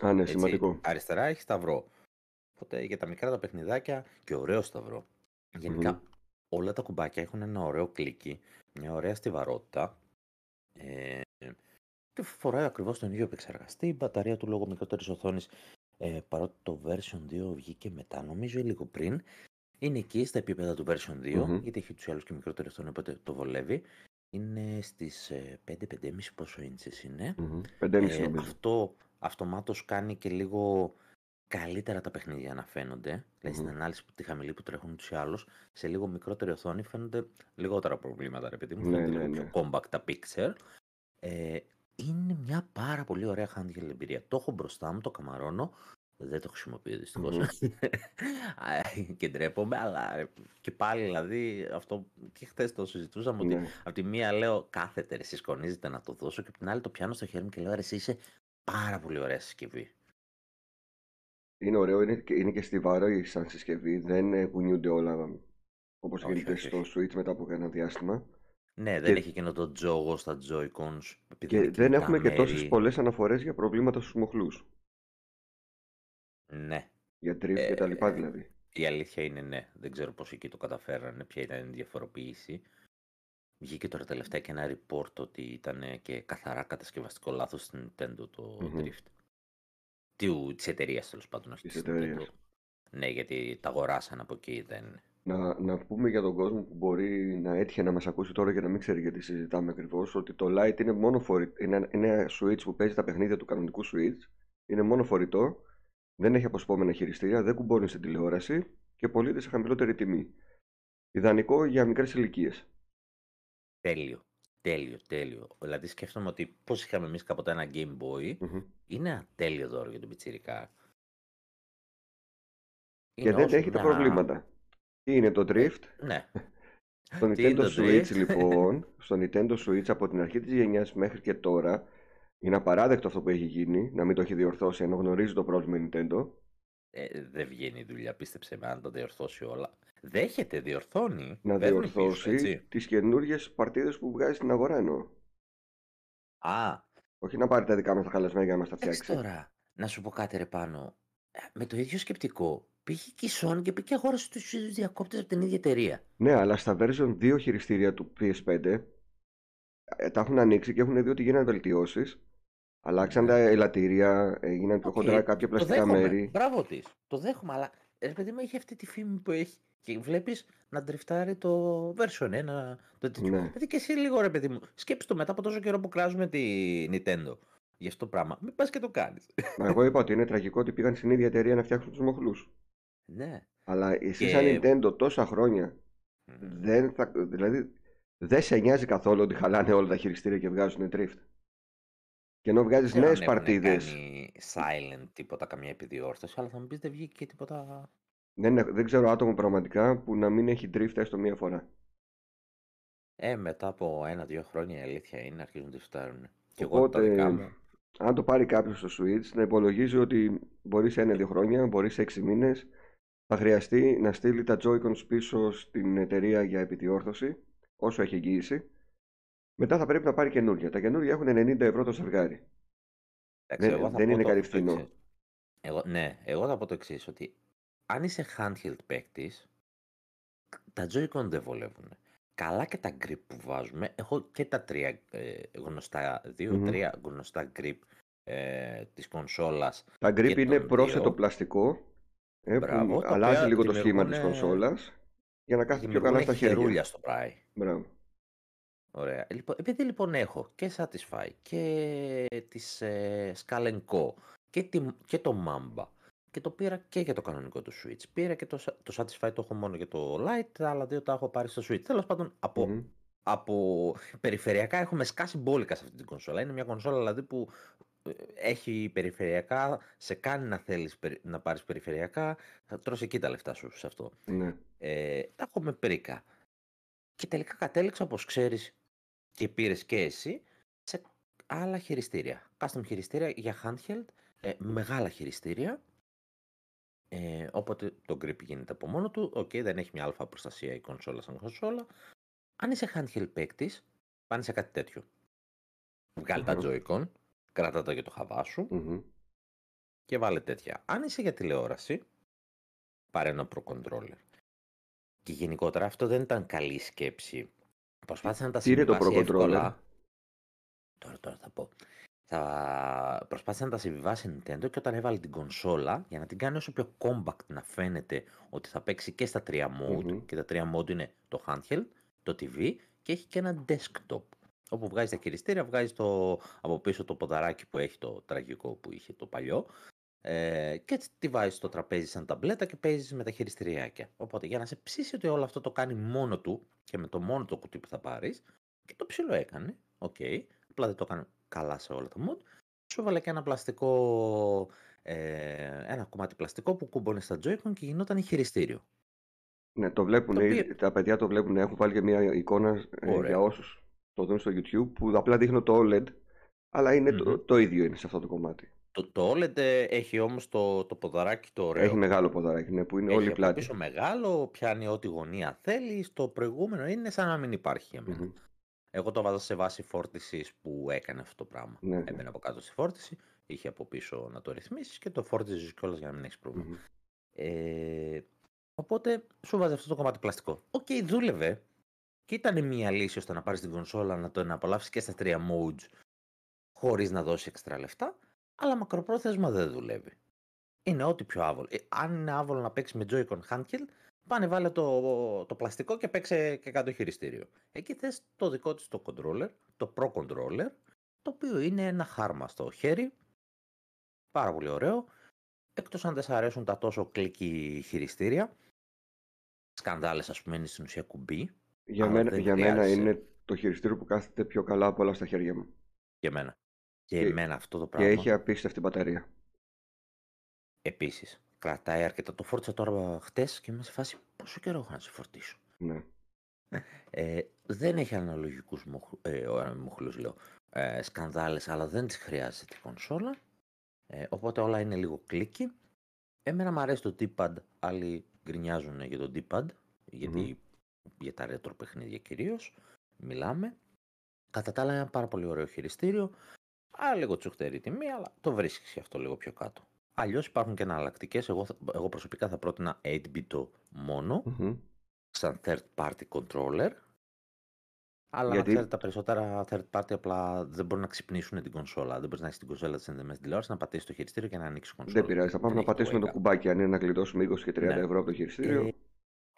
Α, ναι, Έτσι, σημαντικό. αριστερά έχει σταυρό. Οπότε για τα μικρά τα παιχνιδάκια και ωραίο σταυρό. Γενικά όλα τα κουμπάκια έχουν ένα ωραίο κλικι, μια ωραία στιβαρότητα. Ε, και φοράει ακριβώς τον ίδιο επεξεργαστή. Η μπαταρία του λόγω μικρότερης οθόνης, ε, παρότι το version 2 βγήκε μετά, νομίζω ή λίγο πριν, είναι εκεί στα επίπεδα του version 2, Μμμ. γιατί έχει τους άλλους και μικρότερη οθόνη, οπότε το βολεύει. Είναι στις ε, 5-5,5 πόσο ίντσες είναι. Μμμ. 5,5 Ε, νομίζω. αυτό αυτομάτως κάνει και λίγο καλύτερα τα παιχνίδια να φαίνονται. Δηλαδή στην Μμμ. ανάλυση που τη χαμηλή που τρέχουν τους ή άλλους, σε λίγο μικρότερη οθόνη φαίνονται λιγότερα προβλήματα, ρε παιδί μου. Ναι, Φαίνονται ναι, λίγο ναι. πιο compact τα pixel. Ε, είναι μια πάρα πολύ ωραία handheld εμπειρία. Το έχω μπροστά μου, το καμαρώνω. Δεν το χρησιμοποιώ δυστυχώς. Μμμ. και ντρέπομαι, αλλά ρε, και πάλι δηλαδή αυτό και χθες το συζητούσαμε ότι Ναι. από τη μία λέω κάθεται ρε, συσκονίζεται να το δώσω και από την άλλη το πιάνω στο χέρι μου και λέω ρε εσύ είσαι πάρα πολύ ωραία συσκευή. Είναι ωραίο, είναι, και- είναι και στιβαρό σαν συσκευή. Δεν ε, κουνιούνται όλα όπως Όχι, γίνεται όχι, στο όχι. Switch μετά από ένα διάστημα. Ναι, δεν Και, έχει εκείνο το τζόγο στα Joy-Cons επειδή και είναι δεν κινητά έχουμε και τόσες μέρη. πολλές αναφορές για προβλήματα στους μοχλούς. Ναι. Για drift και τα λοιπά Ε, δηλαδή. η αλήθεια είναι ναι. Δεν ξέρω πώς εκεί το καταφέρανε, ποια ήταν η διαφοροποίηση. Βγήκε τώρα τελευταία και ένα report ότι ήταν και καθαρά κατασκευαστικό λάθος στην Nintendo το Μμμ. Drift. Του, της εταιρείας τέλος πάντων, όχι Της της εταιρείας. Nintendo. Ναι, γιατί τα αγοράσαν από εκεί, δεν... Να, να πούμε για τον κόσμο που μπορεί να έτυχε να μας ακούσει τώρα και να μην ξέρει γιατί συζητάμε ακριβώς ότι το Lite είναι μόνο φορητό, είναι, είναι ένα Switch που παίζει τα παιχνίδια του κανονικού Switch, είναι μόνο φορητό, δεν έχει αποσπόμενα χειριστήρια, δεν κουμπώνει στην τηλεόραση και πωλείται σε χαμηλότερη τιμή. Ιδανικό για μικρές ηλικίες. Τέλειο. Τέλειο, τέλειο. Δηλαδή σκέφτομαι ότι πώς είχαμε εμείς κάποτε ένα Game Boy, Μμμ. είναι ένα τέλειο δώρο για τον πιτσιρικά. Και Είναι δεν όσο έχει τα μια... προβλήματα. Τι είναι το Ε, Drift, ναι. Στο Τι είναι Nintendo το Switch Drift? λοιπόν, στο Nintendo Switch από την αρχή της γενιάς μέχρι και τώρα είναι απαράδεκτο αυτό που έχει γίνει, να μην το έχει διορθώσει ενώ γνωρίζει το πρόβλημα η Nintendo. Ε, δεν βγαίνει η δουλειά, πίστεψε με, αν τα διορθώσει όλα. Δέχεται, διορθώνει. Να παίρνει πίσω, διορθώσει έτσι. τις καινούργιες παρτίδες που βγάζει στην αγορά εννοώ. Α, Όχι να πάρει τα δικά μας τα χαλασμένα για να μας τα εντάξει φτιάξει. τώρα, να σου πω κάτι ρε πάνω. Ε, Με το ίδιο σκεπτικό, πήγε και η Sony και πήγε και αγόρασε τους ίδιους διακόπτες από την ίδια εταιρεία. Ναι, αλλά στα version 2 χειριστήρια του PS5 ες, τα έχουν ανοίξει και έχουν δει ότι γίνανε βελτιώσεις. Αλλάξαν τα Ναι. ελατήρια, έγιναν πιο Οκ, χοντρά κάποια το πλαστικά δέχομαι. μέρη. Μπράβο της. Το δέχομαι, αλλά ρε παιδί μου έχει αυτή τη φήμη που έχει. Και βλέπεις να ντριφτάρει το version 1. Το τέτοιο. Ναι. Δηλαδή και εσύ λίγο ρε παιδί μου. Σκέψτε το μετά από τόσο καιρό που κράζουμε τη Nintendo. Για αυτό το πράγμα. Μην πας και το κάνεις. Μα εγώ είπα ότι είναι τραγικό ότι πήγαν στην ίδια εταιρεία να φτιάξουν τους μοχλούς. Ναι. Αλλά εσύ Και- σαν Nintendo τόσα χρόνια Μμμ. δεν θα, δηλαδή δεν σε νοιάζει καθόλου ότι χαλάνε όλα τα χειριστήρια και βγάζουν drift. Και ενώ βγάζεις ξέρω αν νέες έχουν παρτίδες, κάνει silent τίποτα, καμία επιδιόρθωση, αλλά θα μου πεις δεν βγήκε και τίποτα. δεν, δεν ξέρω άτομο πραγματικά που να μην έχει drift έστω μία φορά. Ε, μετά από ένα-δύο χρόνια η αλήθεια είναι αρχίζουν να ντριφτάρουν. Και εγώ τα δικά Οπότε, μου. αν το πάρει κάποιος στο Switch, να υπολογίζει ότι μπορεί σε ένα-δύο χρόνια, μπορεί σε έξι μήνες, θα χρειαστεί να στείλει τα Joy-Cons πίσω στην εταιρεία για επιδιόρθωση, όσο έχει εγγύηση. Μετά θα πρέπει να πάρει καινούργια. Τα καινούργια έχουν 90 ευρώ το ζευγάρι. Εντάξει, Δεν, εγώ θα δεν πω είναι το, κάτι το φθηνό. εξής. Εγώ, ναι, εγώ θα πω το εξής, ότι αν είσαι handheld παίκτης, τα Joy-Con δεν βολεύουν. Καλά και τα grip που βάζουμε. Έχω και τα τρία ε, γνωστά, Μμμ. δύο-τρία γνωστά grip ε, της κονσόλας Τα grip και είναι των πρόσθετο δύο. πλαστικό ε, Μπράβο, που τα αλλάζει οποία λίγο το σχήμα της δημιουργούν, κονσόλας για να κάθεται πιο καλά δημιουργούν στα χέρια. χερούλια στο πράι. Μπράβο. Ωραία. Λοιπόν, επειδή λοιπόν έχω και Satisfy και τις ε, Skull Co και, τη, και το Mamba και το πήρα και για το κανονικό του Switch. Πήρα και το, Sa- το Satisfy το έχω μόνο για το Lite, τα άλλα δύο τα έχω πάρει στο Switch. Τέλος πάντων, από Μμμ. από περιφερειακά έχουμε σκάσει μπόλικα σε αυτή την κονσόλα. Είναι μια κονσόλα δηλαδή που ε, έχει περιφερειακά, σε κάνει να θέλεις να πάρεις περιφερειακά, θα τρως εκεί τα λεφτά σου σε αυτό. Ναι. Ε, τα έχουμε προίκα. Και τελικά κατέληξα, όπως ξέρεις και πήρες και εσύ, σε άλλα χειριστήρια. Custom χειριστήρια για handheld, ε, μεγάλα χειριστήρια, ε, οπότε το grip γίνεται από μόνο του. Οκ, δεν έχει μια άλφα προστασία η κονσόλα σαν κονσόλα. Αν είσαι handheld παίκτης, πάνε σε κάτι τέτοιο. Βγάλει τα Joy-Con, κράτα τα για το χαβά σου και βάλε τέτοια. Αν είσαι για τηλεόραση, πάρε ένα Pro Controller. Και γενικότερα αυτό δεν ήταν καλή σκέψη. Προσπάθησα να τα συμβάσει το Pro εύκολα. Τώρα, τώρα θα πω. Θα προσπάθησε να τα συμβιβάσει Nintendo και όταν έβαλε την κονσόλα για να την κάνει όσο πιο compact να φαίνεται ότι θα παίξει και στα τρία mode και τα τρία mode είναι το handheld, το TV και έχει και ένα desktop όπου βγάζει τα χειριστήρια, βγάζει το, από πίσω το ποδαράκι που έχει το τραγικό που είχε το παλιό ε, και έτσι τη βάζεις στο τραπέζι σαν ταμπλέτα και παίζεις με τα χειριστηριάκια. Οπότε για να σε ψήσει ότι όλο αυτό το κάνει μόνο του και με το μόνο το κουτί που θα πάρεις, και το ψιλοέκανε, OK, okay, απλά δεν το έκανε καλά σε όλα τα modes, σου έβαλε και ένα πλαστικό, ε, ένα κομμάτι πλαστικό που κούμπωνε στα Joy-Con και γινόταν χειριστήριο. Ναι, το βλέπουν, το τα παιδιά το βλέπουν, έχουν βάλει και μια εικόνα ε, για όσους το δουν στο YouTube που απλά δείχνω το OLED, αλλά είναι το, το ίδιο είναι σε αυτό το κομμάτι. Το, το OLED ε, έχει όμως το, το ποδαράκι το ωραίο. Έχει μεγάλο ποδαράκι, ναι, που είναι όλη πλάτη. Έχει πίσω μεγάλο, πιάνει ό,τι γωνία θέλει. Το προηγούμενο είναι σαν να μην υπάρχει για μένα. Εγώ το βάζα σε βάση φόρτισης που έκανε αυτό το πράγμα. Ναι, ναι. Έμπαινε από κάτω στη φόρτιση, είχε από πίσω να το ρυθμίσεις και το φόρτιζες κιόλας για να μην έχεις προβλημα Ε, οπότε σου βάζει αυτό το κομμάτι πλαστικό. OK, okay, δούλευε και ήταν μια λύση ώστε να πάρεις την κονσόλα να το απολαύσει και στα τρία modes χωρίς να δώσεις έξτρα λεφτά, αλλά μακροπρόθεσμα δεν δουλεύει. Είναι ό,τι πιο άβολο. Ε, αν είναι άβολο να παίξεις με Joy-Con handheld, Πάνε βάλε το, το πλαστικό και παίξε και κάτω χειριστήριο. Εκεί θες το δικό της το controller, το Pro Controller, το οποίο είναι ένα χάρμα στο χέρι, πάρα πολύ ωραίο, εκτός αν δεν σας αρέσουν τα τόσο κλικι χειριστήρια, σκανδάλες ας πούμε είναι στην ουσία κουμπί. Για, μένα, για μένα είναι το χειριστήριο που κάθεται πιο καλά από όλα στα χέρια μου. Για μένα. Και, και εμένα αυτό το πράγμα. Και έχει απίστευτη μπαταρία. Επίσης κρατάει αρκετά. Το φόρτισα τώρα χτες και είμαι σε φάση πόσο καιρό έχω να σε φορτίσω; Ναι. Ε, δεν έχει αναλογικούς ε, λέω, ε, σκανδάλες, αλλά δεν τις χρειάζεται η κονσόλα. Ε, οπότε όλα είναι λίγο κλικι. Εμένα μου αρέσει το D-pad, άλλοι γκρινιάζουν για το D-pad, γιατί για τα retro παιχνίδια κυρίως. Μιλάμε. Κατά τα άλλα, ένα πάρα πολύ ωραίο χειριστήριο. Α, λίγο τσουχτερή τιμή, αλλά το βρίσκεις αυτό λίγο πιο κάτω. Αλλιώς υπάρχουν και εναλλακτικές. Εγώ, εγώ προσωπικά θα πρότεινα 8-bit μόνο, σαν third party controller. Αλλά Γιατί... τα περισσότερα third party απλά δεν μπορούν να ξυπνήσουν την κονσόλα. Δεν μπορείς να έχεις την κονσόλα της ενδεμένη τηλεόρασης, να πατήσεις το χειριστήριο και να ανοίξεις κονσόλα. Δεν πειράζει. Θα πάμε να πατήσουμε το κουμπάκι. Αν είναι να γλιτώσουμε 20 και 30 ναι. ευρώ από το χειριστήριο.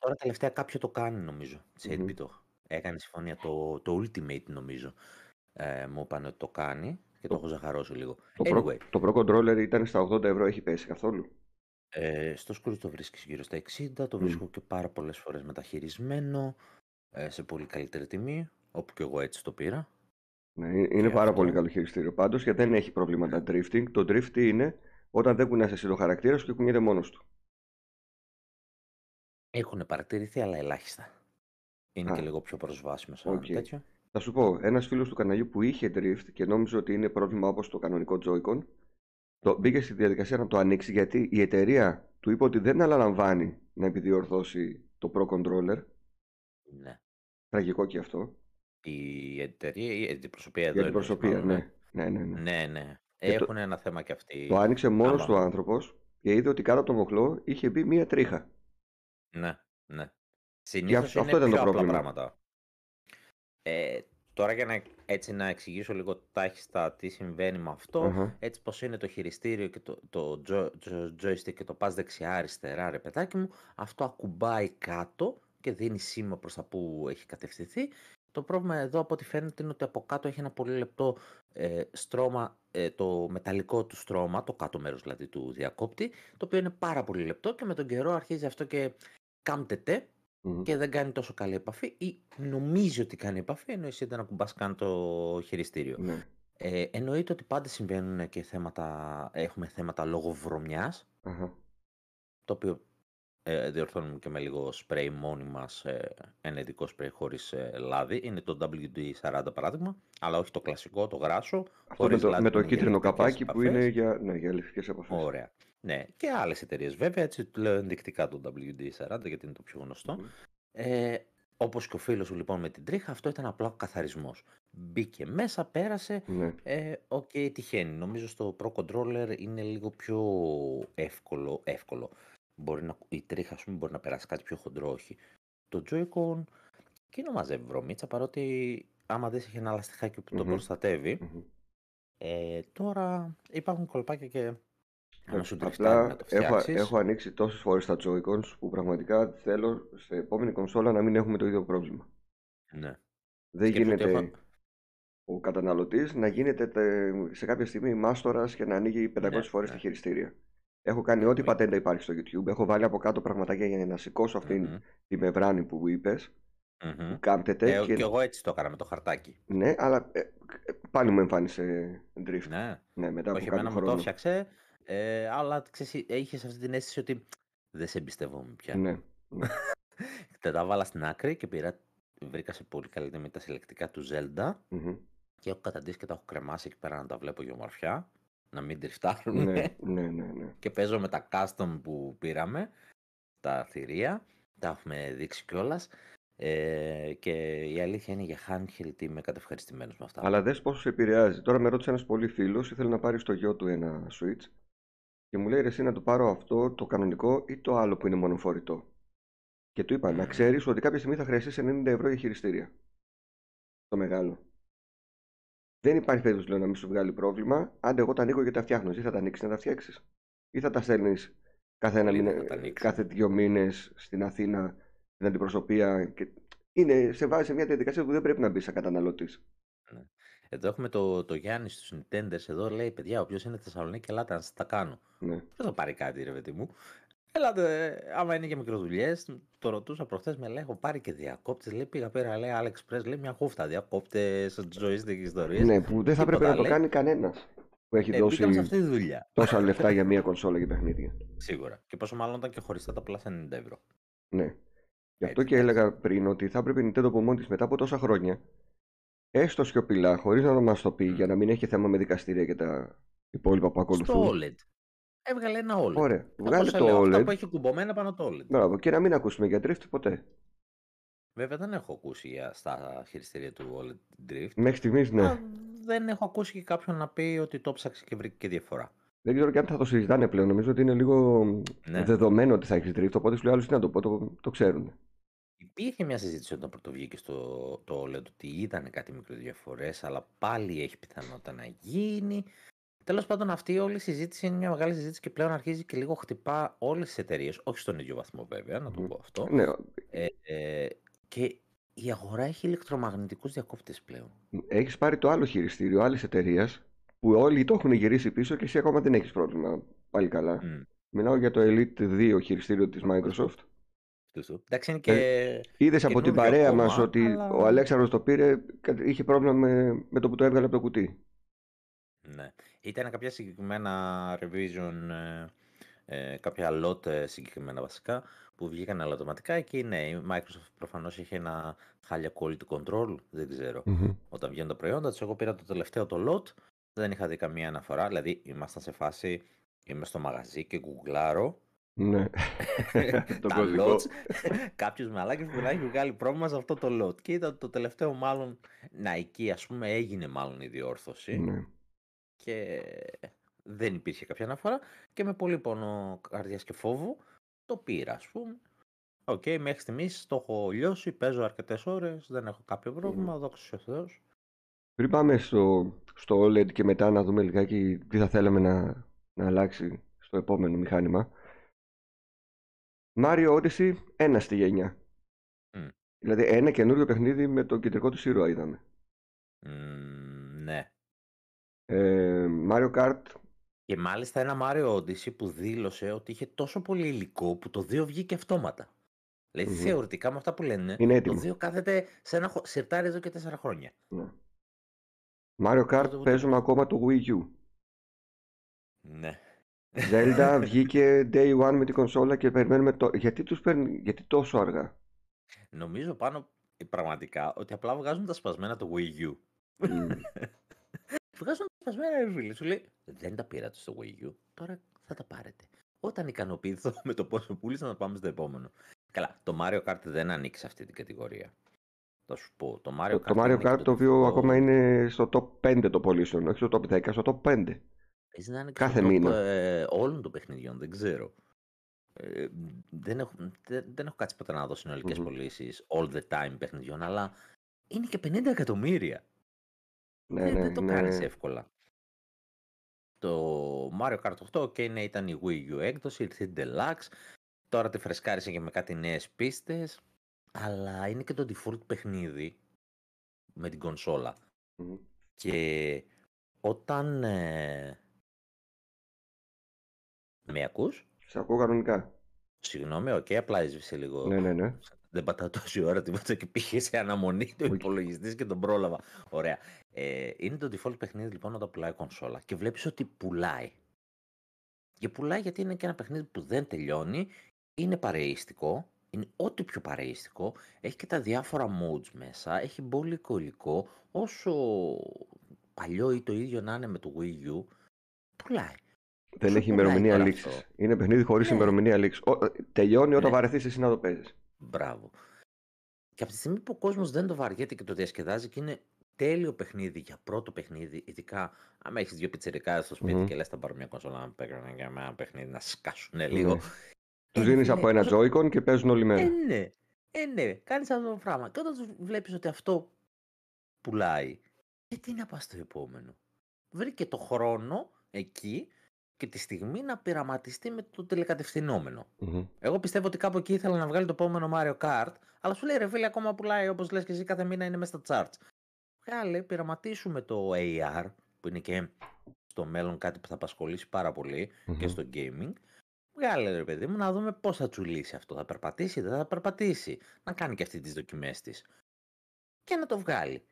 Ε, τώρα τελευταία κάποιο το κάνει νομίζω. Σε 8-bit. Έκανε συμφωνία. Το, το Ultimate νομίζω. Ε, μου είπαν ότι το κάνει και το, έχω ζαχαρώσει λίγο. Το, anyway. Pro, το Pro Controller ήταν στα 80 ευρώ, έχει πέσει καθόλου; Ε, στο σκούρι το βρίσκεις γύρω στα 60, το βρίσκω και πάρα πολλές φορές μεταχειρισμένο, ε, σε πολύ καλύτερη τιμή, όπου και εγώ έτσι το πήρα. Ναι, είναι πάρα πολύ καλό χειριστήριο πάντως και δεν έχει προβλήματα drifting. Το drift είναι όταν δεν κουνιάσαι εσύ το χαρακτήρα σου και κουνιέται μόνος του. Έχουν παρατηρηθεί, αλλά ελάχιστα. Είναι Α. και λίγο πιο προσβάσιμο σαν okay. τέτοιο. Θα σου πω, ένας φίλος του καναλιού που είχε drift και νόμιζε ότι είναι πρόβλημα όπως το κανονικό Joy-Con, το μπήκε στη διαδικασία να το ανοίξει γιατί η εταιρεία του είπε ότι δεν αναλαμβάνει να επιδιορθώσει το Pro Controller. Ναι. Τραγικό και αυτό. Η εταιρεία, η αντιπροσωπεία εδώ. Η αντιπροσωπεία, ναι. Ναι, ναι, ναι. ναι, ναι. Έχουν το... ένα θέμα κι αυτοί. Το άνοιξε μόνος του άνθρωπος και είδε ότι κάτω από το μοχλό είχε μπει μία τρίχα. Ναι, ναι. Συνήθως αυτό, είναι αυτό ήταν πιο το πρόβλημα. πράγματα. Ε, τώρα για να, έτσι να εξηγήσω λίγο τάχιστα τι συμβαίνει με αυτό, έτσι πως είναι το χειριστήριο και το, το, joystick και το πας δεξιά-αριστερά ρε παιδάκι μου, αυτό ακουμπάει κάτω και δίνει σήμα προς τα που έχει κατευθυνθεί. Το πρόβλημα εδώ από ό,τι φαίνεται είναι ότι από κάτω έχει ένα πολύ λεπτό ε, στρώμα, ε, το μεταλλικό του στρώμα, το κάτω μέρος δηλαδή του διακόπτη, το οποίο είναι πάρα πολύ λεπτό και με τον καιρό αρχίζει αυτό και κάμπτεται και δεν κάνει τόσο καλή επαφή ή νομίζει ότι κάνει επαφή ενώ εσύ δεν ακουμπάς καν το χειριστήριο. Ναι. Ε, εννοείται ότι πάντα συμβαίνουν και θέματα, έχουμε θέματα λόγω βρωμιάς, το οποίο ε, διορθώνουμε και με λίγο σπρέι μόνοι μας, ε, ένα ειδικό σπρέι χωρίς ε, λάδι. Είναι το WD-40 παράδειγμα, αλλά όχι το κλασικό, το γράσο. Αυτό με το, με το κίτρινο καπάκι που είναι για, ναι, για ηλεκτρικές επαφές. Ωραία. Ναι, και άλλες εταιρείες βέβαια, έτσι το λέω ενδεικτικά το WD-40 γιατί είναι το πιο γνωστό. Ε, Όπως και ο φίλος σου λοιπόν με την τρίχα, αυτό ήταν απλά ο καθαρισμός. Μπήκε μέσα, πέρασε. Ναι. Ε, okay, τυχαίνει. Νομίζω στο Pro Controller είναι λίγο πιο εύκολο. εύκολο. Μπορεί να, η τρίχα, πούμε, μπορεί να περάσει κάτι πιο χοντρό, όχι. Το Joy-Con εκείνο μαζεύει βρωμίτσα, παρότι άμα δεν έχει ένα λαστιχάκι που το προστατευει Ε, τώρα υπάρχουν κολπάκια και Απλά έχω, έχω ανοίξει τόσες φορές τα Joy-Cons που πραγματικά θέλω σε επόμενη κονσόλα να μην έχουμε το ίδιο πρόβλημα. Ναι. Δεν γίνεται ο καταναλωτής να γίνεται σε κάποια στιγμή μάστορας και να ανοίγει 500 ναι, φορές ναι. τα χειριστήρια. Έχω κάνει ό,τι πατέντα υπάρχει στο YouTube. Έχω βάλει από κάτω πραγματάκια για να σηκώσω αυτήν mm-hmm. τη μεβράνη που είπες. Mm-hmm. Που κάμπτεται. Ε, και... εγώ έτσι το έκανα με το χαρτάκι. Ναι, αλλά ε, πάλι μου εμφάνισε drift. Ναι, ναι μετά Όχι, από εμένα μου το έφτιαξε. Ε, αλλά ξέρεις, είχες αυτή την αίσθηση ότι δεν σε εμπιστευόμαι πια. Ναι. ναι. τα βάλα στην άκρη και πήρα, βρήκα σε πολύ καλή με τα συλλεκτικά του Zelda mm-hmm. και έχω καταντήσει και τα έχω κρεμάσει εκεί πέρα να τα βλέπω για ομορφιά. Να μην τριφτάρουν. Ναι, ναι, ναι, ναι. και παίζω με τα custom που πήραμε, τα θηρία. Τα έχουμε δείξει κιόλας. Ε, και η αλήθεια είναι για handheld είμαι κατευχαριστημένος με αυτά. Αλλά δες πόσο σε επηρεάζει. Τώρα με ρώτησε ένας πολύ φίλος, ήθελε να πάρει στο γιο του ένα Switch και μου λέει ρε εσύ να το πάρω αυτό το κανονικό ή το άλλο που είναι μονοφορητό. Και του είπα να ξέρεις ότι κάποια στιγμή θα χρειαστεί 90 ευρώ για χειριστήρια. Το μεγάλο. Δεν υπάρχει περίπτωση λέω, να μην σου βγάλει πρόβλημα. Αν εγώ τα ανοίγω και τα φτιάχνω, ή θα τα ανοίξεις να τα φτιάξεις. Ή θα τα στέλνεις κάθε, κάθε δύο μήνες στην Αθήνα, στην αντιπροσωπεία. Και... Είναι, σε βάζει σε μια διαδικασία που δεν πρέπει να μπει σαν καταναλωτής. Ναι. Εδώ έχουμε το, το Γιάννη στους Nintendo. Εδώ λέει: Παιδιά, όποιος είναι στη Θεσσαλονίκη, ελάτε να σας τα κάνω. Ναι. Δεν θα πάρει κάτι, ρε παιδί μου. Ελάτε, άμα είναι και μικροδουλειές, το ρωτούσα προχθές με λέει: Έχω πάρει και διακόπτες. Λέει: Πήγα πέρα, λέει AliExpress, λέει μια χούφτα διακόπτες, joystick ιστορίες. Ναι, που δεν θα πρέπει να το κάνει κανένας που έχει ε, δώσει σε αυτή τη δουλειά. τόσα λεφτά για μια κονσόλα και παιχνίδια. Σίγουρα. Και πόσο μάλλον ήταν και χωριστά τα πλάσα 90 ευρώ. Ναι. Γι' αυτό και έλεγα πριν ότι θα έπρεπε η Nintendo από μόνη μετά από τόσα χρόνια έστω σιωπηλά, χωρίς να μας το πει, για να μην έχει θέμα με δικαστήρια και τα υπόλοιπα που ακολουθούν. Στο OLED. Έβγαλε ένα OLED. Ωραία. Βγάλε το λέω, OLED. Αυτά που έχει κουμπωμένα πάνω το OLED. Μπράβο. Και να μην ακούσουμε για drift ποτέ. Βέβαια δεν έχω ακούσει για στα χειριστήρια του OLED drift. Μέχρι στιγμής ναι. δεν έχω ακούσει και κάποιον να πει ότι το ψάξει και βρήκε και διαφορά. Δεν ξέρω και αν θα το συζητάνε πλέον. Νομίζω ότι είναι λίγο ναι. δεδομένο ότι θα έχεις drift. Οπότε σου λέει άλλος τι να το πω, το, το ξέρουν. Υπήρχε μια συζήτηση όταν πρωτοβγήκε στο το OLED ότι ήταν κάτι μικροδιαφορέ, αλλά πάλι έχει πιθανότητα να γίνει. Τέλος πάντων, αυτή όλη η συζήτηση είναι μια μεγάλη συζήτηση και πλέον αρχίζει και λίγο χτυπά όλες τις εταιρείες. Όχι στον ίδιο βαθμό, βέβαια, να το πω αυτό. Ναι. Ε, ε, και η αγορά έχει ηλεκτρομαγνητικούς διακόπτες πλέον. Έχεις πάρει το άλλο χειριστήριο άλλης εταιρείας που όλοι το έχουν γυρίσει πίσω και εσύ ακόμα δεν έχεις πρόβλημα. Πάλι καλά. Mm. Μιλάω για το Elite 2 χειριστήριο της Microsoft. Εντάξει, είναι και. Ε, Είδες από την παρέα μας ότι ο Αλέξανδρος το πήρε, είχε πρόβλημα με, με το που το έβγαλε από το κουτί. Ναι. Ήταν κάποια συγκεκριμένα revision, ε, ε κάποια lot ε, συγκεκριμένα βασικά, που βγήκαν αλλατοματικά και ναι, η Microsoft προφανώς είχε ένα χάλια quality control, δεν ξέρω. Mm-hmm. Όταν βγαίνουν τα προϊόντα τους, εγώ πήρα το τελευταίο το lot, δεν είχα δει καμία αναφορά, δηλαδή ήμασταν σε φάση, είμαι στο μαγαζί και γκουγκλάρω ναι. το τα lots. Κάποιος μαλάκης που να έχει βγάλει πρόβλημα σε αυτό το lot. Και ήταν το τελευταίο μάλλον Nike, ας πούμε, έγινε μάλλον η διόρθωση. Ναι. Και δεν υπήρχε κάποια αναφορά. Και με πολύ πόνο καρδιάς και φόβο το πήρα, ας πούμε. OK, okay, μέχρι στιγμής το έχω λιώσει, παίζω αρκετές ώρες, δεν έχω κάποιο πρόβλημα, mm. δόξα τω Θεώ. Πριν πάμε στο, στο OLED και μετά να δούμε λιγάκι τι θα θέλαμε να, να αλλάξει στο επόμενο μηχάνημα. Mario Odyssey ένα στη γενιά. Mm. Δηλαδή ένα καινούριο παιχνίδι με τον κεντρικό του ήρωα είδαμε. Mm, ναι. Ε, Mario Kart. Και μάλιστα ένα Mario Odyssey που δήλωσε ότι είχε τόσο πολύ υλικό που το 2 βγήκε αυτόματα. Δηλαδή θεωρητικά με αυτά που λένε, Είναι το έτοιμο. 2 κάθεται σε ένα χω- σιρτάρι εδώ και 4 χρόνια. Ναι. Mario Kart Ούτε- παίζουμε ακόμα το Wii U. Ναι. Zelda βγήκε day one με την κονσόλα και περιμένουμε το... Γιατί τους παίρνει... Γιατί τόσο αργά; Νομίζω πάνω ε, πραγματικά ότι απλά βγάζουν τα σπασμένα το Wii U. Μμ. Βγάζουν τα σπασμένα, ρε φίλε. Σου λέει Δεν τα πήρατε στο Wii U. Τώρα θα τα πάρετε. Όταν ικανοποιηθώ με το πόσο πούλησα, να πάμε στο επόμενο. Καλά, το Mario Kart δεν ανήκει σε αυτή την κατηγορία. Θα σου πω. Το Mario Το, Kart, το Mario είναι Kart το οποίο εκπαιδευτικό. ακόμα είναι στο top 5 το πωλήσεων, όχι στο top 10, στο top 5. Παίζει να είναι και κάθε στο top, μήνα. ε, όλων των παιχνιδιών, δεν ξέρω. Ε, δεν, έχω, δεν, δεν έχω κάτσει ποτέ να δω συνολικές Μμμ. πωλήσεις all the time παιχνιδιών, αλλά είναι και 50 εκατομμύρια. Ναι, δεν, ναι, δεν το ναι. κάνεις εύκολα. Το Mario Kart 8, ok, ναι, ήταν η Wii U έκδοση, ήρθε η Deluxe, τώρα τη φρεσκάρισε και με κάτι νέες πίστες, αλλά είναι και το default παιχνίδι με την κονσόλα. Μμμ. Και όταν... ε, Με ακούς; Σε ακούω κανονικά. Συγγνώμη, οκ, απλά έσβησε λίγο. Ναι, ναι, ναι. Δεν πατάω τόση ώρα τίποτα και πήγε σε αναμονή το Οκ. υπολογιστής και τον πρόλαβα. Ωραία. Ε, είναι το default παιχνίδι λοιπόν όταν πουλάει κονσόλα και βλέπεις ότι πουλάει. Και πουλάει γιατί είναι και ένα παιχνίδι που δεν τελειώνει, είναι παρεϊστικό, είναι ό,τι πιο παρεϊστικό, έχει και τα διάφορα modes μέσα, έχει μπόλικο υλικό, όσο παλιό ή το ίδιο να είναι με το Wii U, πουλάει. Δεν Σου έχει πουλάει ημερομηνία τώρα λήξης. αυτό. Είναι παιχνίδι χωρίς Ναι. ημερομηνία λήξης. Τελειώνει όταν Ναι. βαρεθείς εσύ να το παίζεις. Μπράβο. Και από τη στιγμή που ο κόσμος δεν το βαριέται και το διασκεδάζει και είναι τέλειο παιχνίδι για πρώτο παιχνίδι, ειδικά άμα έχεις δύο πιτσιρικάδες στο σπίτι Μμμ. και λες θα πάρω μια κονσόλα να παίξουν για ένα παιχνίδι να σκάσουν λίγο. Ναι. Τους Ε, δίνεις φίλε, από ένα όσο- Joy-Con και παίζουν όλη Ε, μέρα. ναι, ε, ναι, κάνεις αυτό το πράγμα. Και όταν τους βλέπεις ότι αυτό πουλάει, γιατί να πας στο επόμενο. Βρήκε το χρόνο εκεί και τη στιγμή να πειραματιστεί με το τηλεκατευθυνόμενο. Μμμ. Εγώ πιστεύω ότι κάπου εκεί ήθελα να βγάλει το επόμενο Mario Kart, αλλά σου λέει ρε φίλε, ακόμα πουλάει όπως λες και εσύ κάθε μήνα είναι μέσα στα charts. Βγάλε, πειραματίσουμε το AR, που είναι και στο μέλλον κάτι που θα απασχολήσει πάρα πολύ και Μμμ. στο gaming. Βγάλε ρε παιδί μου να δούμε πώς θα τσουλήσει αυτό. Θα περπατήσει, δεν θα περπατήσει. Να κάνει και αυτή τις δοκιμές της. Και να το βγάλει.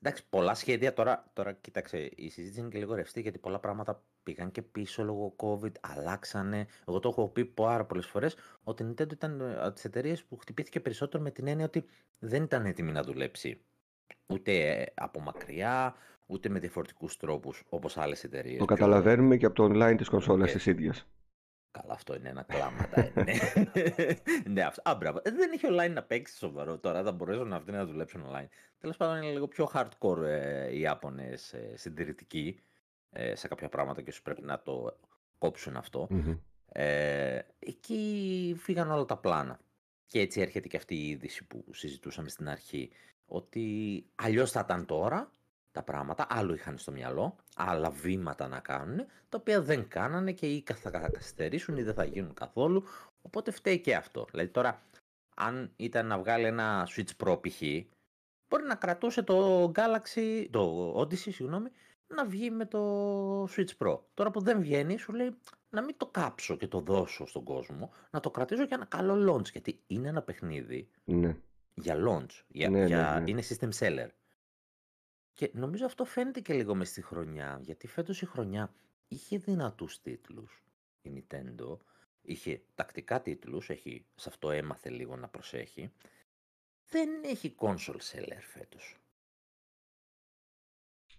Εντάξει, πολλά σχέδια τώρα, τώρα κοίταξε, η συζήτηση είναι και λίγο ρευστή γιατί πολλά πράγματα πήγαν και πίσω λόγω COVID, αλλάξανε. Εγώ το έχω πει πάρα πολλές φορές ότι η Nintendo ήταν ε, από τις εταιρείες που χτυπήθηκε περισσότερο με την έννοια ότι δεν ήταν έτοιμη να δουλέψει ούτε ε, από μακριά, ούτε με διαφορετικούς τρόπους όπως άλλες εταιρείες. Το καταλαβαίνουμε και από το online της κονσόλας Ε, της ίδιας. Καλά, αυτό είναι ένα κλάματα. ε, ναι, ναι αυτό. Α, μπράβο. Ε, Δεν έχει online να παίξει σοβαρό τώρα. Θα μπορέσουν αυτοί να δουλέψουν online. Τέλος πάντων, είναι λίγο πιο hardcore ε, οι Ιάπωνες ε, συντηρητικοί ε, σε κάποια πράγματα και σου πρέπει να το κόψουν αυτό. Μμμ. Ε, εκεί φύγαν όλα τα πλάνα. Και έτσι έρχεται και αυτή η είδηση που συζητούσαμε στην αρχή. Ότι αλλιώς θα ήταν τώρα τα πράγματα, άλλο είχαν στο μυαλό, άλλα βήματα να κάνουν, τα οποία δεν κάνανε και ή θα καθυστερήσουν ή δεν θα γίνουν καθόλου. Οπότε φταίει και αυτό. Δηλαδή τώρα, αν ήταν να βγάλει ένα Switch Pro π.χ., μπορεί να κρατούσε το Galaxy, το Odyssey, συγγνώμη, να βγει με το Switch Pro. Τώρα που δεν βγαίνει, σου λέει να μην το κάψω και το δώσω στον κόσμο, να το κρατήσω για ένα καλό launch. Γιατί είναι ένα παιχνίδι Ναι. Για launch, για, Ναι, ναι, για, ναι. είναι system seller. Και νομίζω αυτό φαίνεται και λίγο μες στη χρονιά, γιατί φέτος η χρονιά είχε δυνατούς τίτλους η Nintendo, είχε τακτικά τίτλους, έχει, σε αυτό έμαθε λίγο να προσέχει, δεν έχει console seller φέτος.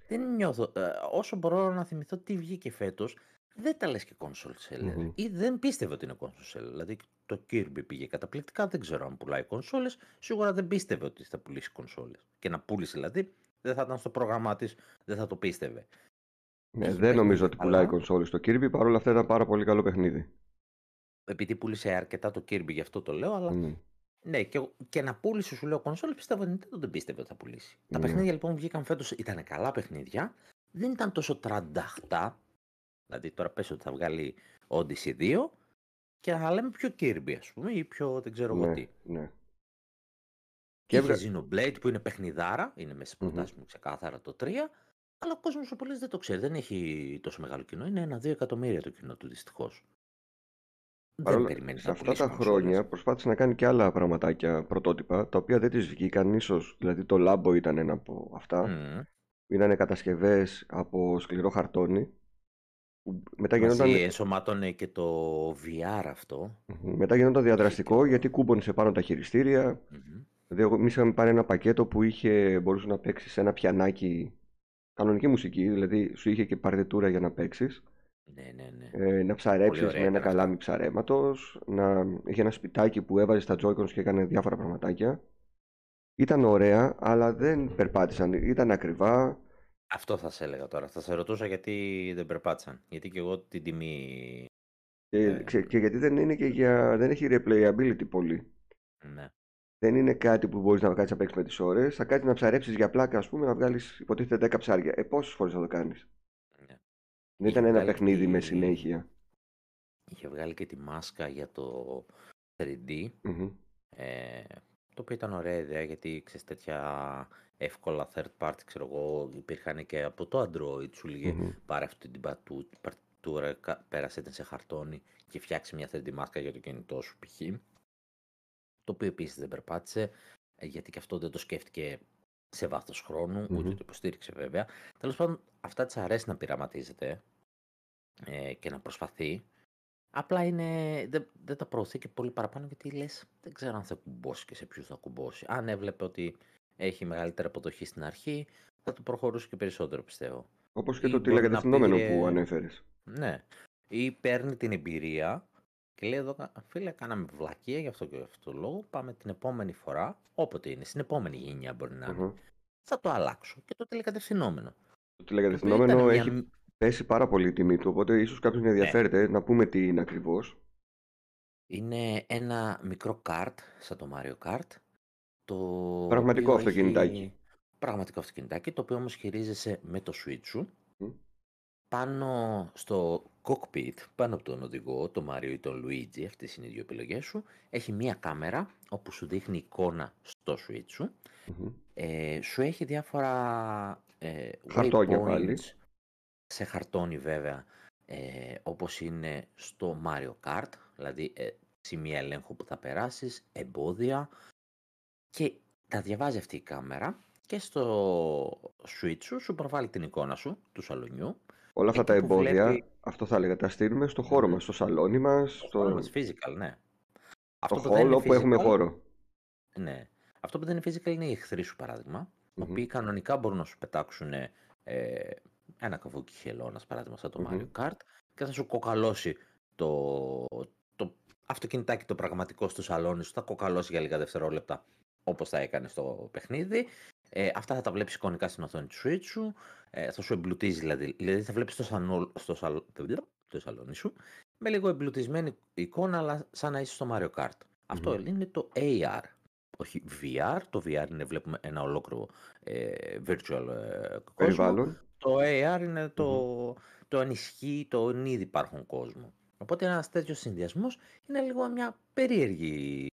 Δεν νιώθω, ε, όσο μπορώ να θυμηθώ τι βγήκε φέτος, δεν τα λες και console seller. Μμμ. Ή δεν πίστευε ότι είναι console seller. Δηλαδή το Kirby πήγε καταπληκτικά, δεν ξέρω αν πουλάει κονσόλες. Σίγουρα δεν πίστευε ότι θα πουλήσει κονσόλες. Και να πούλησε δηλαδή, δεν θα ήταν στο πρόγραμμά της, δεν θα το πίστευε. Ναι, Έχει δεν νομίζω παιχνίδια ότι πουλάει καλά. κονσόλη στο Kirby, παρόλα αυτά ήταν πάρα πολύ καλό παιχνίδι. Επειδή πούλησε αρκετά το Kirby, γι' αυτό το λέω, αλλά Μμ. ναι, και, και να πούλησε σου λέω κονσόλες, πιστεύω ότι Nintendo δεν πίστευε ότι θα πουλήσει. Τα Ναι. παιχνίδια λοιπόν που βγήκαν φέτος ήταν καλά παιχνίδια, δεν ήταν τόσο τρανταχτά. Δηλαδή τώρα πες ότι θα βγάλει Odyssey 2 και θα λέμε πιο Kirby ας πούμε ή πιο δεν ξέρω εγώ Ναι, τι. ναι. Είχε Και έβγα... Xenoblade που είναι παιχνιδάρα, είναι μέσα στις Μμμ. προτάσεις μου ξεκάθαρα το 3, αλλά ο κόσμος ο πολίτης δεν το ξέρει, δεν έχει τόσο μεγάλο κοινό, είναι ένα-δύο εκατομμύρια το κοινό του δυστυχώς. δεν περιμένεις σε αυτά τα χρόνια προσπάθησε να κάνει και άλλα πραγματάκια πρωτότυπα, τα οποία δεν τη βγήκαν. ίσως δηλαδή το Λάμπο ήταν ένα από αυτά. Mm. Ήταν κατασκευές από σκληρό χαρτόνι. Μετά γινόταν... ενσωμάτωνε και το VR αυτό. Μετά γινόταν διαδραστικό γιατί κούμπονισε πάνω τα χειριστήρια. Mm-hmm. Δηλαδή, εμεί είχαμε πάρει ένα πακέτο που είχε, μπορούσε να παίξεις ένα πιανάκι κανονική μουσική, δηλαδή σου είχε και παρτιτούρα για να παίξεις. Ναι, ναι, ναι. Ε, να ψαρέψεις με ένα καλάμι ψαρέματος, να είχε ένα σπιτάκι που έβαζε στα Joy-Cons και έκανε διάφορα πραγματάκια. Ήταν ωραία, αλλά δεν περπάτησαν. Ήταν ακριβά. Αυτό θα σε έλεγα τώρα. Θα σε ρωτούσα γιατί δεν περπάτησαν. Γιατί και εγώ την τιμή. Και, ε... και γιατί δεν, είναι και για, δεν έχει replayability πολύ. Ναι. Δεν είναι κάτι που μπορείς να κάτσει να παίξει με τις ώρες. Θα κάτσεις να ψαρέψεις για πλάκα, ας πούμε, να βγάλεις υποτίθεται 10 ψάρια. Ε, πόσες φορές θα το κάνεις; Ναι. Δεν ήταν ένα παιχνίδι με συνέχεια. Είχε βγάλει και τη μάσκα για το 3D. Ε, το οποίο ήταν ωραία ιδέα γιατί ξέρεις τέτοια εύκολα third party, ξέρω εγώ, υπήρχαν και από το Android. Σου λέγε mm-hmm. πάρε αυτή την παρτούρα, πέρασε την σε χαρτόνι και φτιάξει μια 3D μάσκα για το κινητό σου π.χ το οποίο επίσης δεν περπάτησε, ε, γιατί και αυτό δεν το σκέφτηκε σε βάθος χρόνου, mm-hmm. ούτε το υποστήριξε βέβαια. Τέλος πάντων, αυτά της αρέσει να πειραματίζεται ε, και να προσπαθεί. Απλά είναι, δεν, δεν τα προωθεί και πολύ παραπάνω γιατί λες, δεν ξέρω αν θα κουμπώσει και σε ποιους θα κουμπώσει. Αν έβλεπε ότι έχει μεγαλύτερη αποδοχή στην αρχή, θα το προχωρούσε και περισσότερο πιστεύω. Όπως και το τηλεκατευθυνόμενο πήρε... που ανέφερες. Ναι. Ή παίρνει την εμπειρία και λέει εδώ, φίλε, κάναμε βλακεία για αυτό και για αυτό το λόγο. Πάμε την επόμενη φορά, όποτε είναι, στην επόμενη γενιά μπορεί να ειναι Θα το αλλάξω. Και το τηλεκατευθυνόμενο. Το τηλεκατευθυνόμενο έχει μια... πέσει πάρα πολύ η τιμή του, οπότε ίσως κάποιος να ναι. ενδιαφέρεται να πούμε τι είναι ακριβώς. Είναι ένα μικρό καρτ, σαν το Mario Kart. Το Πραγματικό αυτοκινητάκι. Πραγματικό αυτοκινητάκι, το οποίο όμως χειρίζεσαι με το Switch σου πάνω στο cockpit, πάνω από τον οδηγό, το Μάριο ή τον Luigi, αυτές είναι οι δύο επιλογές σου, έχει μία κάμερα όπου σου δείχνει εικόνα στο switch σου. Ε, σου έχει διάφορα ε, Χαρτόνια πάλι. Σε χαρτόνι βέβαια, ε, όπως είναι στο Mario Kart, δηλαδή ε, σημεία ελέγχου που θα περάσεις, εμπόδια και τα διαβάζει αυτή η κάμερα και στο switch σου σου προβάλλει την εικόνα σου του σαλονιού Όλα αυτά τα εμπόδια, αυτό θα έλεγα, τα στείλουμε στο χώρο μας, στο σαλόνι μας. Στο χώρο μας, physical, ναι. Αυτό που χώρο που έχουμε χώρο. Ναι. Αυτό που δεν είναι physical είναι οι εχθροί σου, παράδειγμα, mm-hmm. οποίοι κανονικά μπορούν να σου πετάξουν ε, ένα καβούκι χελώνας, παράδειγμα, σαν το Mario Kart, και θα σου κοκαλώσει το, το αυτοκινητάκι το πραγματικό στο σαλόνι σου, θα κοκαλώσει για λίγα δευτερόλεπτα, όπως θα έκανε στο παιχνίδι. Ε, αυτά θα τα βλέπεις εικονικά στην οθόνη του Switch σου ε, θα σου εμπλουτίζει δηλαδή. Δηλαδή θα βλέπεις το, σανό, στο, σαλ, το σαλόνι σου με λίγο εμπλουτισμένη εικόνα, αλλά σαν να είσαι στο Mario Kart. Αυτό είναι το AR. Όχι VR. Το VR είναι, βλέπουμε ένα ολόκληρο ε, virtual ε, κόσμο. Το AR είναι το, το ανισχύει το ήδη υπάρχουν κόσμο. Οπότε ένας τέτοιος συνδυασμός είναι λίγο μια περίεργη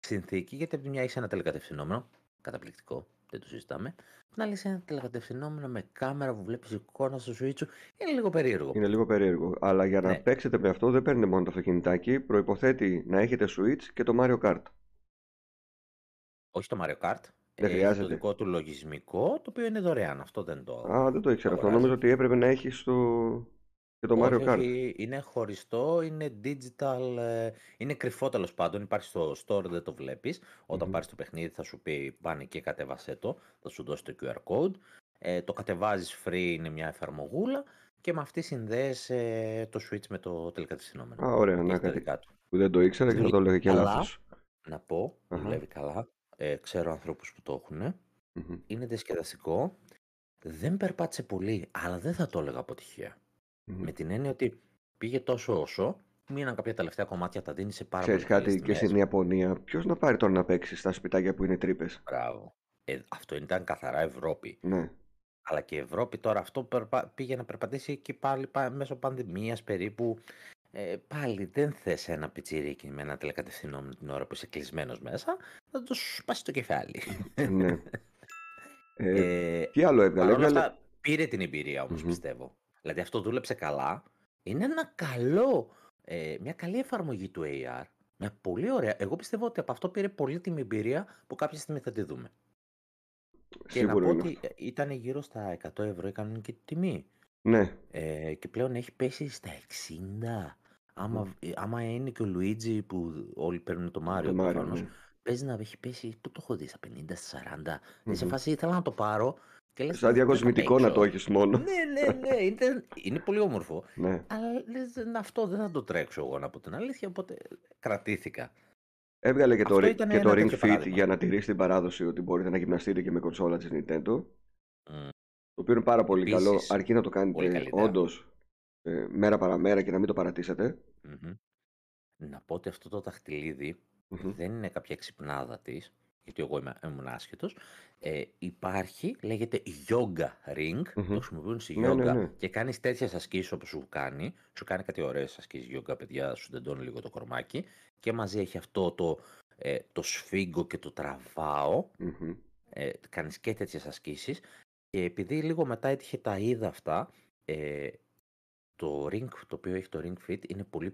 συνθήκη, γιατί από τη μια έχεις ένα τελεκατευθυνόμενο, καταπληκτικό, δεν το συζητάμε. Να λύσει ένα τηλεκατευθυνόμενο με κάμερα που βλέπεις εικόνα στο Switch σου είναι λίγο περίεργο. Είναι λίγο περίεργο. Αλλά για να ναι. παίξετε με αυτό δεν παίρνετε μόνο το αυτοκινητάκι. Προποθέτει να έχετε Switch και το Mario Kart. Όχι το Mario Kart. Δεν χρειάζεται. το δικό του λογισμικό, το οποίο είναι δωρεάν. Αυτό δεν το. Α, δεν το ήξερα αυτό. Νομίζω ότι έπρεπε να έχεις στο και το Mario Kart. είναι χωριστό, είναι digital, ε, είναι κρυφό τέλος πάντων. Υπάρχει στο store, δεν το βλέπεις. Όταν mm-hmm. πάρεις το παιχνίδι, θα σου πει πάνε και κατέβασέ το. Θα σου δώσει το QR code. Ε, το κατεβάζεις free, είναι μια εφαρμογούλα και με αυτή συνδέεσαι ε, το Switch με το τελικατευθυνόμενο. Α, ωραία, να κάτι που δεν το ήξερα και θα το έλεγα και λάθος. Να πω, uh-huh. δουλεύει καλά. Ε, ξέρω ανθρώπους που το έχουν. Mm-hmm. Είναι διασκεδαστικό. Δεν περπάτησε πολύ, αλλά δεν θα το έλεγα αποτυχία. Με την έννοια ότι πήγε τόσο όσο, μείναν κάποια τελευταία κομμάτια, τα δίνει σε πάρα Ξέρεις κάτι και στην Ιαπωνία, ποιος να πάρει τώρα να παίξει στα σπιτάκια που είναι τρύπες; Μπράβο. Ε, αυτό ήταν καθαρά Ευρώπη. Ναι. Αλλά και η Ευρώπη τώρα αυτό πήγε να περπατήσει εκεί πάλι μέσω πανδημίας περίπου. Ε, πάλι δεν θες ένα πιτσιρίκι με ένα τηλεκατευθυνόμενο την ώρα που είσαι κλεισμένος μέσα, θα το σπάσει το κεφάλι. ναι. Ε, ε, τι άλλο πήρε την εμπειρία ομως πιστεύω. Δηλαδή αυτό δούλεψε καλά. Είναι ένα καλό ε, μια καλή εφαρμογή του AR. Μια πολύ ωραία. Εγώ πιστεύω ότι από αυτό πήρε πολύτιμη εμπειρία που κάποια στιγμή θα τη δούμε. Και να πω ότι ε, ήταν γύρω στα 100 ευρώ η κανονική τιμή. Ναι. Ε, και πλέον έχει πέσει στα 60. Άμα, ε, άμα είναι και ο Λουίτζι που όλοι παίρνουν το Μάριο, το Μάριο ναι. παίζει να έχει πέσει, πού το έχω δει, στα 50, στα 40. Mm-hmm. σε φάση ήθελα να το πάρω και λες, Σαν διακοσμητικό να το έχεις μόνο. ναι, ναι, ναι, είναι, είναι πολύ όμορφο. ναι. Αλλά λες, αυτό δεν θα το τρέξω εγώ να πω την αλήθεια, οπότε κρατήθηκα. Έβγαλε και το, και το Ring Fit για να τηρήσει την παράδοση ότι μπορείτε να γυμναστείτε και με κονσόλα της Nintendo. Mm. Το οποίο είναι πάρα πολύ Επίσης, καλό, αρκεί να το κάνετε όντως ε, μέρα παραμέρα και να μην το παρατησετε mm-hmm. Να πω ότι αυτό το δαχτυλιδι mm-hmm. δεν είναι κάποια ξυπνάδα της, γιατί εγώ είμαι, ήμουν άσχετος. Ε, υπάρχει, λέγεται yoga ring, mm-hmm. το χρησιμοποιούν στη ναι, yoga ναι, ναι. και κάνεις τέτοιες ασκήσεις όπως σου κάνει. Σου κάνει κάτι ωραίες ασκήσεις yoga, παιδιά, σου τεντώνει λίγο το κορμάκι. Και μαζί έχει αυτό το, ε, το σφίγγο και το τραβάω. Mm-hmm. Ε, κάνεις και τέτοιες ασκήσεις. Και επειδή λίγο μετά έτυχε τα είδα αυτά, ε, το ring το οποίο έχει το ring fit είναι πολύ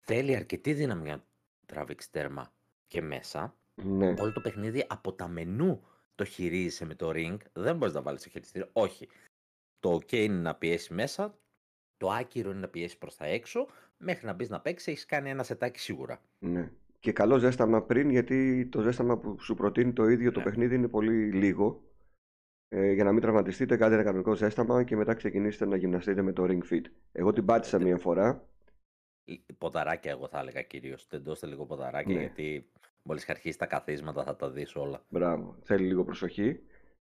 Θέλει αρκετή δύναμη για να τραβήξει τέρμα και μέσα. Ναι. Όλο το παιχνίδι από τα μενού το χειρίζεσαι με το ring. Δεν μπορείς να βάλεις το χειριστήριο. Όχι. Το OK είναι να πιέσει μέσα. Το άκυρο είναι να πιέσει προς τα έξω. Μέχρι να μπεις να παίξεις, έχεις κάνει ένα σετάκι σίγουρα. Ναι. Και καλό ζέσταμα πριν, γιατί το ζέσταμα που σου προτείνει το ίδιο το ναι. παιχνίδι είναι πολύ λίγο. Ε, για να μην τραυματιστείτε, κάντε ένα κανονικό ζέσταμα και μετά ξεκινήσετε να γυμναστείτε με το ring fit. Εγώ την πάτησα μία φορά. Ποδαράκια, εγώ θα έλεγα κυρίως. Τεντώστε λίγο ποδαράκια, ναι. γιατί μόλις αρχίσει τα καθίσματα θα τα δεις όλα. Μπράβο. Θέλει λίγο προσοχή.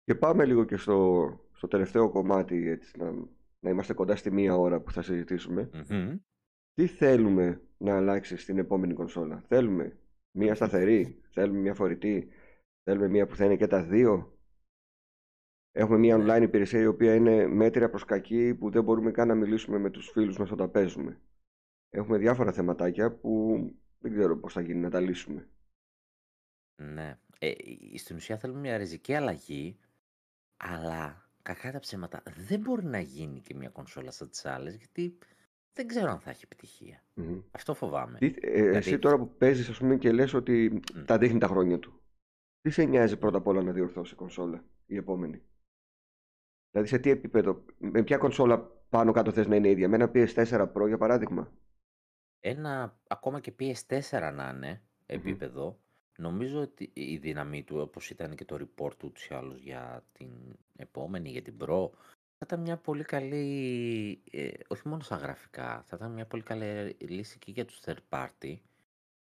Και πάμε λίγο και στο, στο τελευταίο κομμάτι, έτσι, να, να είμαστε κοντά στη μία ώρα που θα συζητησουμε Τι θέλουμε να αλλάξει στην επόμενη κονσόλα; Θέλουμε μία σταθερή, θέλουμε μία φορητή, θέλουμε μία που θα είναι και τα δύο; Έχουμε μια ναι. online υπηρεσία η οποία είναι μέτρια προς κακή που δεν μπορούμε καν να μιλήσουμε με τους φίλους μας όταν παίζουμε. Έχουμε διάφορα θεματάκια που δεν ξέρω πώς θα γίνει να τα λύσουμε. Ναι. Ε, στην ουσία θέλουμε μια ριζική αλλαγή, αλλά κακά τα ψέματα δεν μπορεί να γίνει και μια κονσόλα σαν τις άλλες, γιατί δεν ξέρω αν θα έχει Αυτό φοβάμαι. Τι, ε, Εσύ τώρα που παίζεις ας πούμε και λες ότι τα δείχνει τα χρόνια του. Τι σε νοιάζει πρώτα απ' όλα να διορθώσει η κονσόλα η επόμενη; Δηλαδή σε τι επίπεδο, με ποια κονσόλα πάνω κάτω θες να είναι ίδια, με ένα PS4 Pro για παράδειγμα; Ένα ακόμα και PS4 να είναι επίπεδο, νομίζω ότι η δύναμή του, όπως ήταν και το report του ούτως ή άλλως για την επόμενη, για την Pro, θα ήταν μια πολύ καλή, ε, όχι μόνο στα γραφικά, θα ήταν μια πολύ καλή λύση και για τους third party,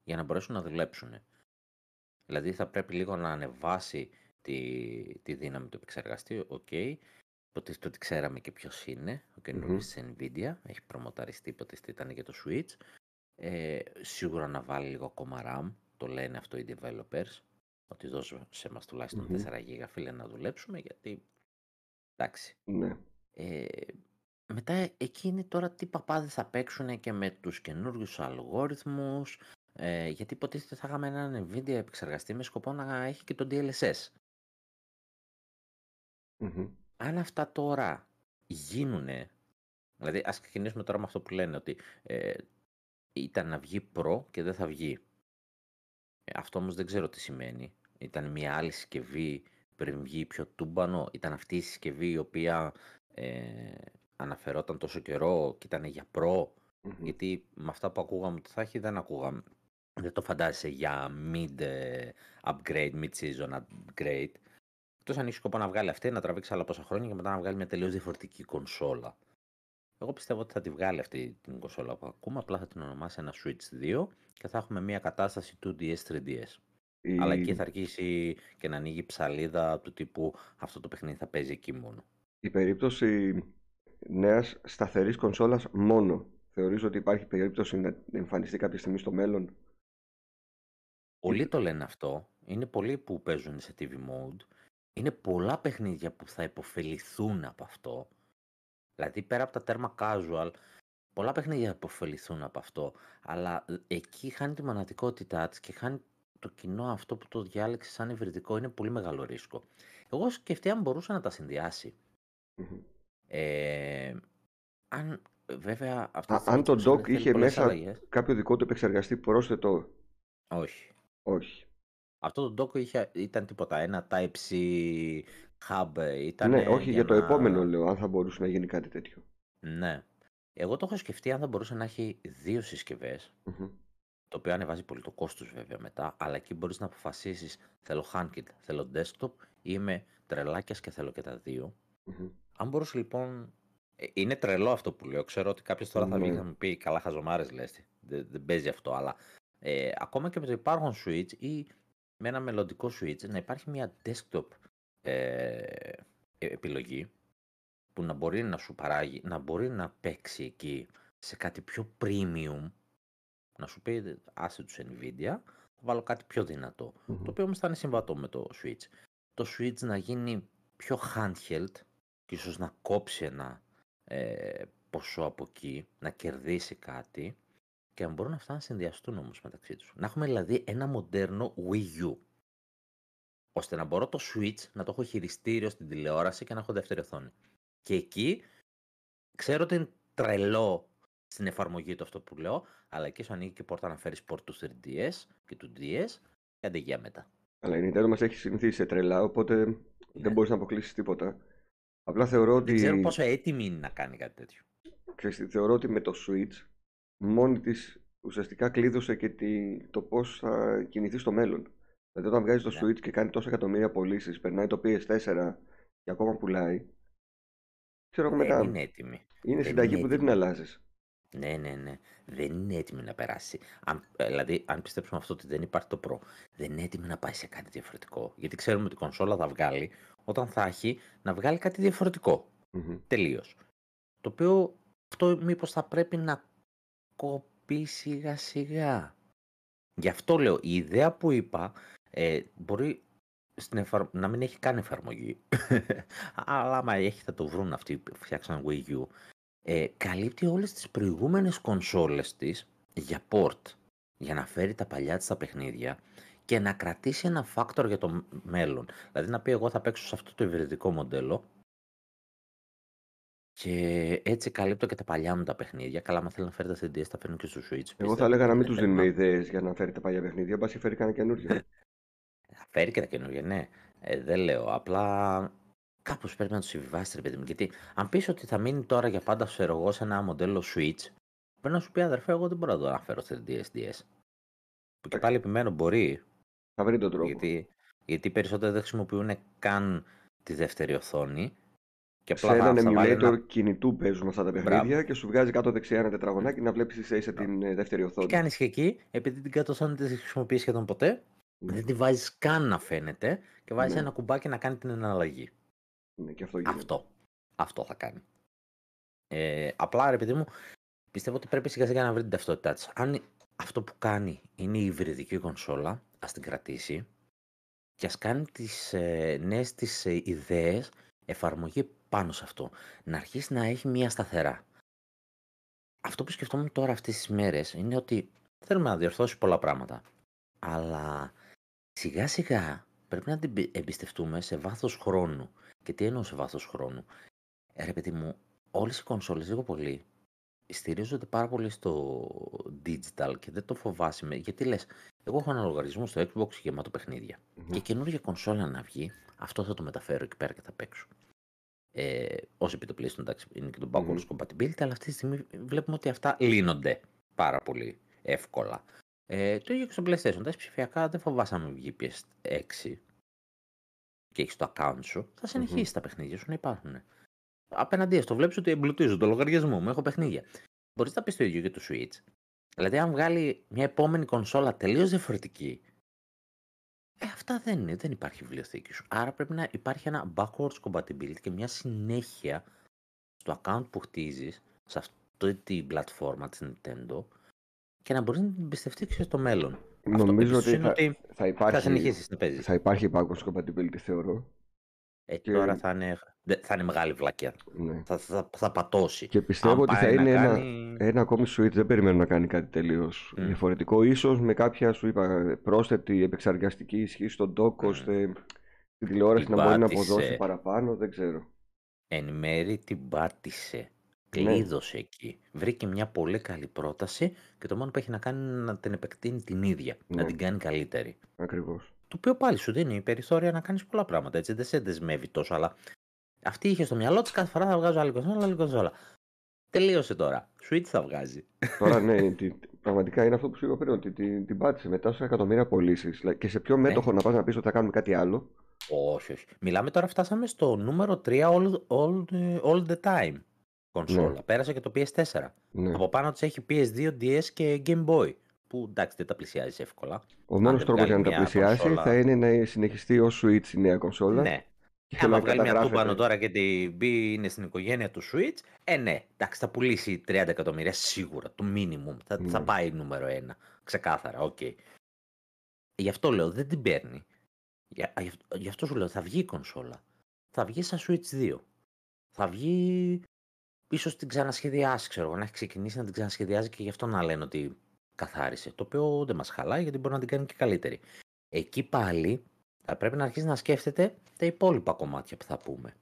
για να μπορέσουν να δουλέψουν. Δηλαδή θα πρέπει λίγο να ανεβάσει τη, τη δύναμη του επεξεργαστή, οκ, Υποτίθεται ότι ξέραμε και ποιος είναι ο καινούριος mm-hmm. της Nvidia. Έχει προμοταριστεί, υποτίθεται ήταν για το Switch. Ε, σίγουρα να βάλει λίγο ακόμα RAM. Το λένε αυτό οι developers. Ότι δώσε σε μας τουλάχιστον mm-hmm. 4 GB φίλε να δουλέψουμε γιατί εντάξει. Ναι. Ε, μετά εκεί είναι τώρα τι παπάδες θα παίξουν και με τους καινούριους αλγόριθμους ε, γιατί υποτίθεται θα είχαμε έναν Nvidia επεξεργαστή με σκοπό να έχει και το DLSS. Mm-hmm αν αυτά τώρα γίνουνε, δηλαδή ας ξεκινήσουμε τώρα με αυτό που λένε ότι ε, ήταν να βγει προ και δεν θα βγει. Ε, αυτό όμως δεν ξέρω τι σημαίνει. Ήταν μια άλλη συσκευή πριν βγει πιο τούμπανο, ήταν αυτή η συσκευή η οποία ε, αναφερόταν τόσο καιρό και ήταν για προ, γιατί με αυτά που ακούγαμε ότι θα έχει δεν ακούγαμε. Δεν το φαντάζεσαι για mid ε, upgrade, mid season upgrade. Εκτός αν έχει σκοπό να βγάλει αυτή, να τραβήξει άλλα πόσα χρόνια και μετά να βγάλει μια τελείως διαφορετική κονσόλα. Εγώ πιστεύω ότι θα τη βγάλει αυτή την κονσόλα που ακούμε, απλά θα την ονομάσει ένα Switch 2 και θα έχουμε μια κατάσταση 2DS, 3DS. Η... Αλλά εκεί θα αρχίσει και να ανοίγει ψαλίδα του τύπου αυτό το παιχνίδι θα παίζει εκεί μόνο. Η περίπτωση νέας σταθερής κονσόλας μόνο. Θεωρείς ότι υπάρχει περίπτωση να εμφανιστεί κάποια στιγμή στο μέλλον; Πολλοί το λένε αυτό. Είναι πολλοί που παίζουν σε TV mode είναι πολλά παιχνίδια που θα υποφεληθούν από αυτό. Δηλαδή πέρα από τα τέρμα casual, πολλά παιχνίδια θα υποφεληθούν από αυτό. Αλλά ε, εκεί χάνει τη μοναδικότητά της και χάνει το κοινό αυτό που το διάλεξε σαν υβριδικό. Είναι πολύ μεγάλο ρίσκο. Εγώ σκεφτεί αν μπορούσε να τα συνδυάσει. Ε, αν βέβαια αυτά Α, αν το dock είχε μέσα κάποιο δικό του επεξεργαστή πρόσθετο. Όχι. Όχι. Αυτό το dock είχε, ήταν τίποτα, ένα Type-C hub ήταν. Ναι, όχι για, το επόμενο λέω, αν θα μπορούσε να γίνει κάτι τέτοιο. Ναι. Εγώ το έχω σκεφτεί αν θα μπορούσε να έχει δύο το οποίο ανεβάζει πολύ το κόστος βέβαια μετά, αλλά εκεί μπορείς να αποφασίσεις θέλω handkit, θέλω desktop ή είμαι τρελάκιας και θέλω και τα δυο Αν μπορούσε λοιπόν, ε, είναι τρελό αυτό που λέω, ξέρω ότι κάποιος τώρα θα βγει και θα μου πει καλά χαζομάρες λες, δεν, δεν παίζει αυτό, αλλά ε, ακόμα και με το υπάρχον switch ή με ένα μελλοντικό switch να υπάρχει μια desktop ε, επιλογή που να μπορεί να σου παράγει, να μπορεί να παίξει εκεί σε κάτι πιο premium να σου πει άσε τους Nvidia, θα βάλω κάτι πιο δυνατο το οποίο όμως θα είναι συμβατό με το Switch. Το Switch να γίνει πιο handheld και ίσως να κόψει ένα ε, ποσό από εκεί, να κερδίσει κάτι και να μπορούν αυτά να συνδυαστούν όμως μεταξύ τους. Να έχουμε δηλαδή ένα μοντέρνο Wii U ώστε να μπορώ το Switch να το έχω χειριστήριο στην τηλεόραση και να έχω δεύτερη οθόνη. Και εκεί ξέρω ότι είναι τρελό στην εφαρμογή του αυτό που λέω, αλλά εκεί σου ανοίγει και πόρτα να φέρεις πόρτ του 3DS και του DS και αντεγεία μετά. Αλλά η Nintendo μας έχει συνηθίσει σε τρελά, οπότε ναι. δεν μπορείς να αποκλείσεις τίποτα. Απλά θεωρώ ότι. Δεν ξέρω πόσο έτοιμη είναι να κάνει κάτι τέτοιο. Ξέρετε, θεωρώ ότι με το Switch μόνη της ουσιαστικά κλείδωσε και τη... το πώς θα κινηθεί στο μέλλον. Δηλαδή, όταν βγάζει το ναι. Switch και κάνει τόσα εκατομμύρια πωλήσεις, περνάει το PS4 και ακόμα πουλάει. Ξέρω εγώ μετά. Είναι έτοιμη. Είναι συνταγή που δεν την αλλάζεις. Ναι, ναι, ναι. Δεν είναι έτοιμη να περάσει. Αν, ε, δηλαδή, αν πιστέψουμε αυτό ότι δεν υπάρχει το Pro, δεν είναι έτοιμη να πάει σε κάτι διαφορετικό. Γιατί ξέρουμε ότι η κονσόλα θα βγάλει όταν θα έχει να βγάλει κάτι διαφορετικό. Mm-hmm. Τελείως. Το οποίο αυτό μήπως θα πρέπει να κοπεί σιγά σιγά. Γι' αυτό λέω, η ιδέα που είπα ε, μπορεί στην εφαρ... να μην έχει καν εφαρμογή. Αλλά άμα έχει θα το βρουν αυτοί που φτιάξαν Wii U ε, καλύπτει όλες τις προηγούμενες κονσόλες της για port, για να φέρει τα παλιά της τα παιχνίδια και να κρατήσει ένα factor για το μέλλον. Δηλαδή να πει εγώ θα παίξω σε αυτό το υβριδικό μοντέλο και έτσι καλύπτω και τα παλιά μου τα παιχνίδια. Καλά, αν θέλει να φέρει τα CDs, θα φέρνει και στο Switch. Εγώ θα έλεγα να μην τους δίνουμε ιδέες για να φέρει τα παλιά παιχνίδια. Μπα φέρει κανένα καινούργιο. θα φέρει και τα καινούργια, ναι. Ε, δεν λέω. Απλά Κάπως πρέπει να το συμβιβάσεις, ρε παιδί μου. Γιατί αν πεις ότι θα μείνει τώρα για πάντα, ξέρω εγώ, σε ένα μοντέλο Switch, πρέπει να σου πει αδερφέ, εγώ δεν μπορώ να το αναφέρω 3DS DS. Που και πάλι επιμένω μπορεί. Θα βρει τον τρόπο. Γιατί, γιατί περισσότεροι δεν χρησιμοποιούν καν τη δεύτερη οθόνη. Και απλά σε έναν emulator ένα... κινητού παίζουν αυτά τα παιχνίδια Μπράβο. και σου βγάζει κάτω δεξιά ένα τετραγωνάκι να βλέπεις ίσα την ε, δεύτερη οθόνη. Τι κάνεις και εκεί, επειδή την κάτω οθόνη δεν τη χρησιμοποιείς σχεδόν ποτέ, ναι. δεν τη βάζεις καν να φαίνεται και βάζεις ναι. ένα κουμπάκι να κάνει την εναλλαγή. Ναι, και αυτό, αυτό. Αυτό θα κάνει. Ε, απλά ρε παιδί μου, πιστεύω ότι πρέπει σιγά σιγά να βρει την ταυτότητά της. Αν αυτό που κάνει είναι η υβριδική κονσόλα, ας την κρατήσει και ας κάνει τις ε, νέες της ε, ιδέες εφαρμογή πάνω σε αυτό. Να αρχίσει να έχει μία σταθερά. Αυτό που σκεφτόμουν τώρα αυτές τις μέρες είναι ότι θέλουμε να διορθώσει πολλά πράγματα. Αλλά σιγά σιγά πρέπει να την εμπιστευτούμε σε βάθος χρόνου. Και τι εννοώ σε βάθος χρόνου; Ε, ρε παιδί μου, όλες οι κονσόλες λίγο πολύ στηρίζονται πάρα πολύ στο digital και δεν το φοβάσαι. Γιατί λες, εγώ έχω ένα λογαριασμό στο Xbox γεμάτο παιχνίδια. Mm-hmm. Και καινούργια κονσόλα να βγει, αυτό θα το μεταφέρω εκεί πέρα και θα παίξω. Ε, όσο επί το PlayStation εντάξει, είναι και το backwards mm-hmm. compatibility, αλλά αυτή τη στιγμή βλέπουμε ότι αυτά λύνονται πάρα πολύ εύκολα. Ε, το ίδιο και στο PlayStation. Τα ψηφιακά δεν φοβάσαι να βγει PS6 και έχεις το account σου, θα συνεχίσει τα παιχνίδια σου να υπάρχουν. Απέναντί το βλέπεις ότι εμπλουτίζω το λογαριασμό μου, έχω παιχνίδια. Μπορείς να πεις το ίδιο για το Switch. Δηλαδή, αν βγάλει μια επόμενη κονσόλα τελείως διαφορετική, ε, αυτά δεν είναι, δεν υπάρχει βιβλιοθήκη σου. Άρα πρέπει να υπάρχει ένα backwards compatibility και μια συνέχεια στο account που χτίζεις σε αυτή την πλατφόρμα τη Nintendo και να μπορείς να την εμπιστευτείς και στο μέλλον. Νομίζω ότι θα, ότι θα, υπάρχει, θα συνεχίσεις να παίζεις. Θα υπάρχει backwards compatibility, θεωρώ. Ε, και... Τώρα θα είναι, θα είναι μεγάλη βλακιά. Ναι. Θα, θα, θα, πατώσει. Και πιστεύω ότι θα είναι ένα, ένα ακόμη Switch. Δεν περιμένω να κάνει κάτι τελείως mm. διαφορετικό. Ίσως με κάποια, σου είπα, πρόσθετη επεξεργαστική ισχύ στον dock, mm. ώστε την τηλεόραση να μπορεί να αποδώσει παραπάνω. Δεν ξέρω. Εν μέρη την πάτησε. Κλείδωσε εκεί. Βρήκε μια πολύ καλή πρόταση και το μόνο που έχει να κάνει είναι να την επεκτείνει την ίδια. Να Ναι. την κάνει καλύτερη. Ακριβώς. Το οποίο πάλι σου δίνει περιθώρια να κάνεις πολλά πράγματα. Έτσι δεν σε δεσμεύει τόσο, αλλά αυτή είχε στο μυαλό της κάθε φορά θα βγάζω άλλη κονσόλα, άλλη κονσόλα. Τελείωσε τώρα. Switch θα βγάζει. Τώρα ναι, τι- πραγματικά είναι αυτό που σου είπα πριν, ότι την, την πάτησες με τόσα εκατομμύρια πωλήσεις. Και σε ποιο μέτοχο να πας να πεις ότι θα κάνουμε κάτι άλλο. όχι, όχι. Μιλάμε τώρα, φτάσαμε στο νούμερο 3 all, all, all the time κονσόλα. Ναι. Πέρασε και το PS4. Ναι. Από πάνω της έχει PS2, DS και Game Boy. Που εντάξει δεν τα πλησιάζει εύκολα. Ο μόνος δεν τρόπος για να βγάλει τα μια πλησιάσει κονσόλα- θα είναι να συνεχιστεί ως Switch η νέα κονσόλα. Ναι. Και Άμα να βγάλει μια καταγράφεται. τούμπανο τώρα και τη μπει είναι στην οικογένεια του Switch, ε ναι, εντάξει θα πουλήσει 30 εκατομμύρια σίγουρα, το minimum. Θα, θα Ναι. πάει νούμερο ένα. Ξεκάθαρα, οκ. Γι' αυτό λέω δεν την παίρνει. Για, γι' αυτό- γι' αυτό σου λέω θα βγει η κονσόλα. Θα βγει σαν Switch 2. Θα βγει ίσως την ξανασχεδιάσει, ξέρω εγώ, να έχει ξεκινήσει να την ξανασχεδιάζει και γι' αυτό να λένε ότι καθάρισε. Το οποίο δεν μας χαλάει γιατί μπορεί να την κάνει και καλύτερη. Εκεί πάλι θα πρέπει να αρχίσει να σκέφτεται τα υπόλοιπα κομμάτια που θα πούμε.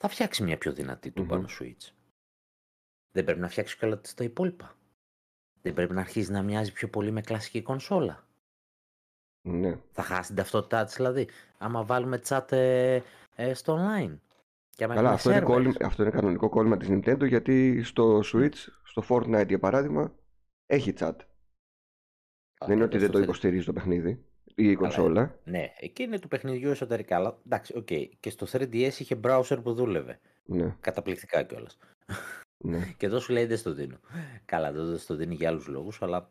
Θα φτιάξει μια πιο δυνατή του Μμμ. πάνω Switch. Δεν πρέπει να φτιάξει και όλα τα υπόλοιπα. Δεν πρέπει να αρχίσει να μοιάζει πιο πολύ με κλασική κονσόλα. Ναι. Θα χάσει την ταυτότητά της δηλαδή. Άμα βάλουμε chat ε, ε, στο online. Και άμα Καλά, έχουμε αυτό είναι, servers. κόλλημα- αυτό είναι κανονικό κόλλημα της Nintendo γιατί στο Switch, στο Fortnite για παράδειγμα, έχει chat. Α, Δεν είναι και ότι εδώ δεν στο το θε- υποστηρίζει το παιχνίδι ή η κονσόλα. Ναι, εκεί είναι του παιχνιδιού εσωτερικά. Αλλά εντάξει, οκ. Και στο 3DS είχε browser που δούλευε. Ναι, Καταπληκτικά κιόλας. ναι. Και εδώ σου λέει δεν στο δίνω. Καλά, δεν στο δίνει για άλλους λόγους, αλλά.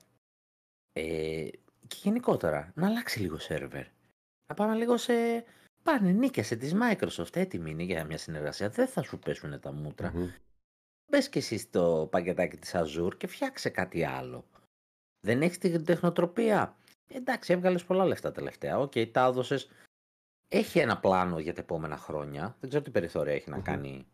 Ε, και γενικότερα, να αλλάξει λίγο σερβερ. Να πάμε λίγο σε. Πάνε, νίκησε της Microsoft. Έτοιμη είναι για μια συνεργασία. Δεν θα σου πέσουν τα μούτρα. Μμμ. Μπες και εσύ στο πακετάκι της Azure και φτιάξε κάτι άλλο. Δεν έχεις την τεχνοτροπία. Εντάξει, έβγαλες πολλά λεφτά τελευταία. Οκ, τα έδωσες. Έχει ένα πλάνο για τα επόμενα χρόνια. Δεν ξέρω τι περιθώρια έχει να Μμμ. κάνει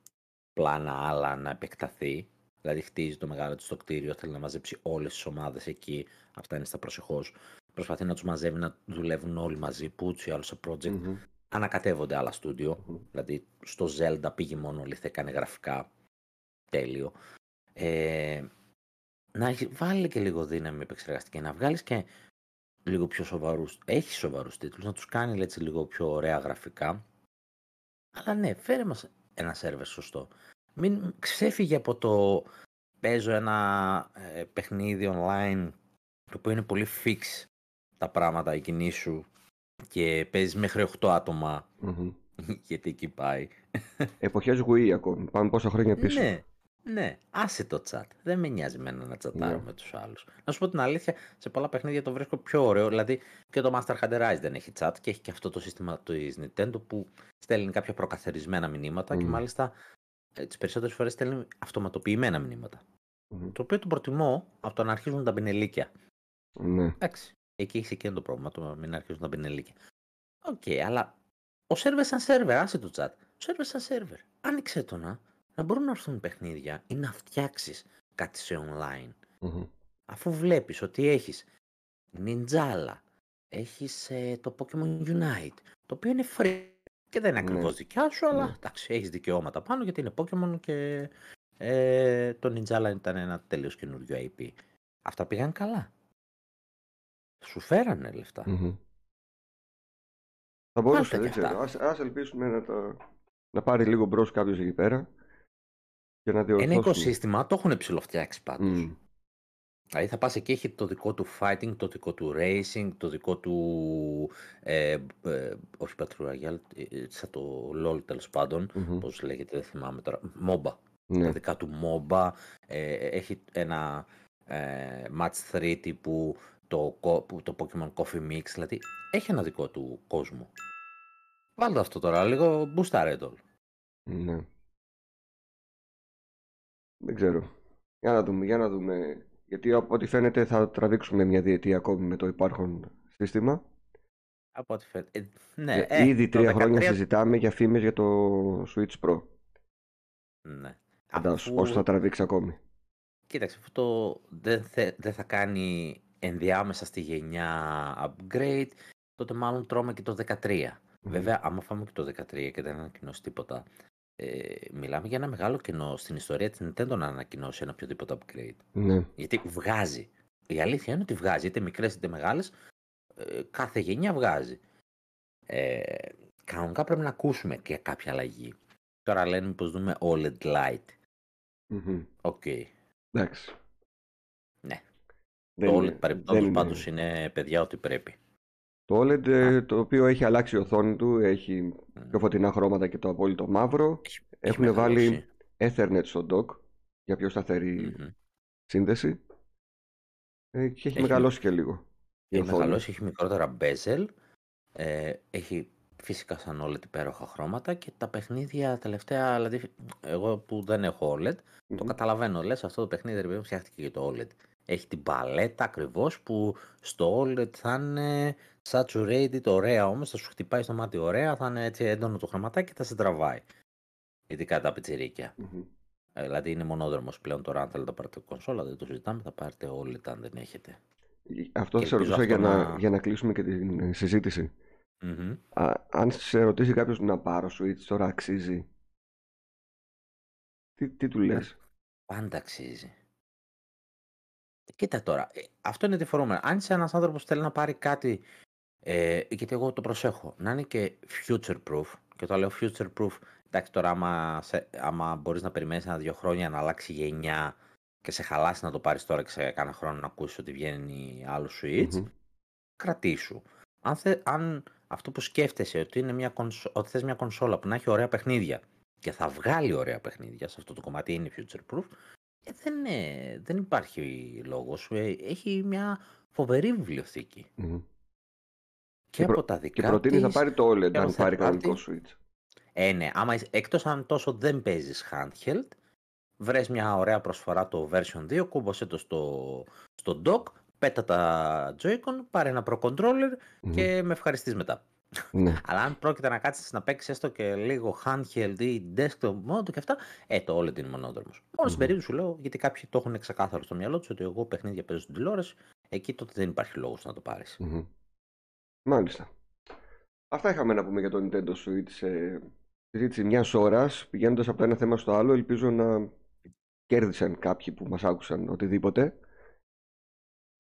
πλάνα άλλα να επεκταθεί. Δηλαδή χτίζει το μεγάλο του το κτίριο, θέλει να μαζέψει όλες τις ομάδες εκεί. Αυτά είναι στα προσεχώς. Προσπαθεί να τους μαζεύει να δουλεύουν όλοι μαζί, που ούτως ή άλλως σε project Μμμ. ανακατεύονται άλλα στούντιο. Μμμ. Δηλαδή στο Zelda πήγε μόνο λιθέ, έκανε γραφικά. Τέλειο. Ε, να έχει- βάλει και λίγο δύναμη επεξεργαστική, να βγάλεις και λίγο πιο σοβαρούς, έχεις σοβαρούς τίτλους, να τους κάνει έτσι λίγο πιο ωραία γραφικά. Αλλά ναι, φέρε μας ένα σερβερ σωστό. Μην ξέφυγε από το παίζω ένα ε, παιχνίδι online το οποίο είναι πολύ fix τα πράγματα εκείνη σου και παίζεις μέχρι 8 άτομα Μμμ. γιατί εκεί πάει. Εποχές Wii ακόμη. Πάμε πόσα χρόνια πίσω. Ναι, ναι, άσε το chat. Δεν με νοιάζει εμένα να τσατάρω Ναι. με τους άλλους. Να σου πω την αλήθεια, σε πολλά παιχνίδια το βρίσκω πιο ωραίο. Δηλαδή και το Monster Hunter Rise δεν έχει chat και έχει και αυτό το σύστημα της Nintendo που στέλνει κάποια προκαθαρισμένα μηνύματα και Μμμ. μάλιστα ε, τις περισσότερες φορές στέλνει αυτοματοποιημένα μηνύματα. Μμμ. Το οποίο το προτιμώ από το να αρχίζουν τα μπινελίκια. Ναι. Εντάξει, εκεί έχει και το πρόβλημα, το να μην αρχίζουν τα μπινελίκια. Οκ, αλλά ο σερβερ σαν σερβερ, άσε το chat. Ο σερβερ σαν σερβερ. Άνοιξε το να, να μπορούν να έρθουν παιχνίδια ή να φτιάξεις κάτι σε online. Μμμ. Αφού βλέπεις ότι έχεις Ninjala, έχεις ε, το Pokemon Unite, το οποίο είναι free και δεν είναι Ναι. ακριβώς δικιά σου, αλλά Ναι. εντάξει, έχεις δικαιώματα πάνω γιατί είναι Pokemon και ε, το Ninjala ήταν ένα τελείως καινούριο IP. Αυτά πήγαν καλά. Σου φέρανε λεφτά. Μμμ. Θα μπορούσε, Βάλτε δεν και ξέρω. αυτά. Ας, ας ελπίσουμε να, τα... να πάρει λίγο μπρος κάποιος εκεί πέρα και να Ένα διορθώσουμε. οικοσύστημα το έχουν ψηλοφτιάξει πάντως. Μμ. Δηλαδή θα πας εκεί, έχει το δικό του fighting, το δικό του racing, το δικό του, ε, ε, όχι Battle Royale, ε, σαν το LOL τέλος πάντων, Μμμ. πώς λέγεται, δεν θυμάμαι τώρα, MOBA. Τα Ναι. δικά του MOBA, ε, έχει ένα ε, match 3 τύπου το, κο- που- το Pokemon Coffee Mix, δηλαδή έχει ένα δικό του κόσμο. Βάλτε αυτό τώρα, λίγο μπουστάρε το. Ναι. Δεν ξέρω. Για να δούμε, για να δούμε. Γιατί από ό,τι φαίνεται θα τραβήξουμε μια διετία ακόμη με το υπάρχον σύστημα. Από ό,τι φαίνεται. Ε, ναι, Ε, ε, Ήδη το τρία χρόνια 13 συζητάμε για φήμες για το Switch Pro. Ναι. Φαντάσου Αφού- πόσο θα τραβήξει ακόμη. Κοίταξε, αυτό το δεν, θε- δεν θα κάνει ενδιάμεσα στη γενιά upgrade, τότε μάλλον τρώμε και το 13. Μμμ. Βέβαια, άμα φάμε και το 13 και δεν ανακοινώσει τίποτα, ε, μιλάμε για ένα μεγάλο κενό στην ιστορία της Nintendo να ανακοινώσει ένα οποιοδήποτε upgrade. Ναι. Γιατί βγάζει. Η αλήθεια είναι ότι βγάζει, είτε μικρές είτε μεγάλες, ε, κάθε γενιά βγάζει. Ε, κανονικά πρέπει να ακούσουμε και κάποια αλλαγή. Τώρα λένε πως δούμε OLED Light. Οκ. Okay. Εντάξει. Ναι. Δεν το OLED παρεμπιπτόντως πάντως είναι παιδιά ότι πρέπει. Το OLED ε, το οποίο έχει αλλάξει η οθόνη του, έχει πιο φωτεινά χρώματα και το απόλυτο μαύρο. Έχουν βάλει Ethernet στο dock για πιο σταθερη σύνδεση. Ε, και έχει, μεγαλώσει και λίγο. Έχει μεγαλώσει, έχει μικρότερα bezel. Ε, έχει φυσικά σαν OLED υπέροχα χρώματα και τα παιχνίδια τελευταία, δηλαδή εγώ που δεν έχω OLED, το καταλαβαίνω. Λες αυτό το παιχνίδι ρε, φτιάχτηκε για το OLED. Έχει την παλέτα ακριβώς που στο OLED θα είναι saturated, ωραία όμως, θα σου χτυπάει στο μάτι ωραία, θα είναι έτσι έντονο το χρωματάκι και θα σε τραβάει. Ειδικά τα πιτσιρικια ε, δηλαδή είναι μονόδρομος πλέον τώρα. Αν θέλετε να πάρετε κονσόλα, δεν το συζητάμε, θα πάρετε OLED αν δεν έχετε. Αυτό θα σε ρωτήσω για, να, για να κλείσουμε και την ε, συζητηση αν σε ρωτήσει κάποιος να πάρω Switch, τώρα αξίζει; Τι, τι του λες; Πάντα αξίζει. Κοίτα τώρα, ε, αυτό είναι διαφορούμενο. Αν είσαι ένας άνθρωπος που θέλει να πάρει κάτι, ε, γιατί εγώ το προσέχω, να είναι και future proof, και το λέω future proof, εντάξει τώρα άμα, σε, άμα μπορείς να περιμένεις ένα-δύο χρόνια να αλλάξει γενιά και σε χαλάσει να το πάρεις τώρα και σε κάνα χρόνο να ακούσεις ότι βγαίνει άλλο Switch, mm κρατήσου. Αν, θε, αν αυτό που σκέφτεσαι ότι, είναι μια κονσο... ότι θες μια κονσόλα που να έχει ωραία παιχνίδια και θα βγάλει ωραία παιχνίδια, σε αυτό το κομμάτι είναι future proof, ε, δεν, δεν υπάρχει λόγος. Ε, έχει μια φοβερή βιβλιοθήκη. Mm. Και, και από τα δικά Και προτείνει να πάρει το OLED αν πάρει κανονικό Switch. Ε, ναι, άμα, εκτός αν τόσο δεν παίζεις handheld, βρες μια ωραία προσφορά το version 2, κούμποσέ το στο, στο dock, πέτα τα Joy-Con, πάρε ένα Pro Controller και με ευχαριστείς μετά. Ναι. Αλλά αν πρόκειται να κάτσεις να παίξεις έστω και λίγο handheld ή desktop mode και αυτά, ε, το όλο είναι μονόδρομος. Μόνο στην περίπτωση σου λέω, γιατί κάποιοι το έχουν ξεκάθαρο στο μυαλό τους, ότι εγώ παιχνίδια παίζω στην τηλεόραση, εκεί τότε δεν υπάρχει λόγος να το πάρεις. Μάλιστα. Αυτά είχαμε να πούμε για το Nintendo Switch σε συζήτηση μιας ώρας, πηγαίνοντας από το ένα θέμα στο άλλο. Ελπίζω να κέρδισαν κάποιοι που μας άκουσαν οτιδήποτε.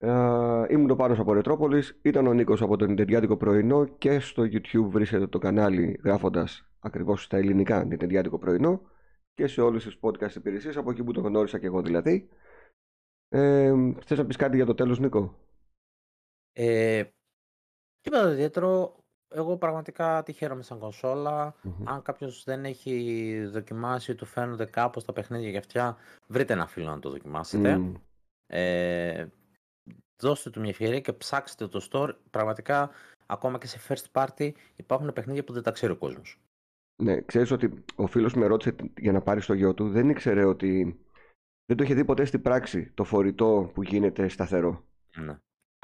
Uh, ήμουν ο Πάνος από Ρετρόπολης, ήταν ο Νίκος από το Νιτεντιάτικο Πρωινό και στο YouTube βρίσκεται το κανάλι γράφοντας ακριβώς στα ελληνικά Νιτεντιάτικο Πρωινό και σε όλες τις podcast υπηρεσίες από εκεί που το γνώρισα και εγώ δηλαδή. Ε, θες να πεις κάτι για το τέλος Νίκο; Ε, τίποτα ιδιαίτερο. Εγώ πραγματικά τη χαίρομαι σαν κονσολα Αν κάποιος δεν έχει δοκιμάσει, του φαίνονται κάπως τα παιχνίδια για αυτιά, βρείτε ένα φίλο να το δοκιμάσετε. Ε, δώστε του μια ευκαιρία και ψάξτε το store. Πραγματικά, ακόμα και σε first party, υπάρχουν παιχνίδια που δεν τα ξέρει ο κόσμος. Ναι, ξέρεις ότι ο φίλος με ρώτησε για να πάρει στο γιο του, δεν ήξερε ότι. Δεν το είχε δει ποτέ στην πράξη το φορητό που γίνεται σταθερό. Ναι.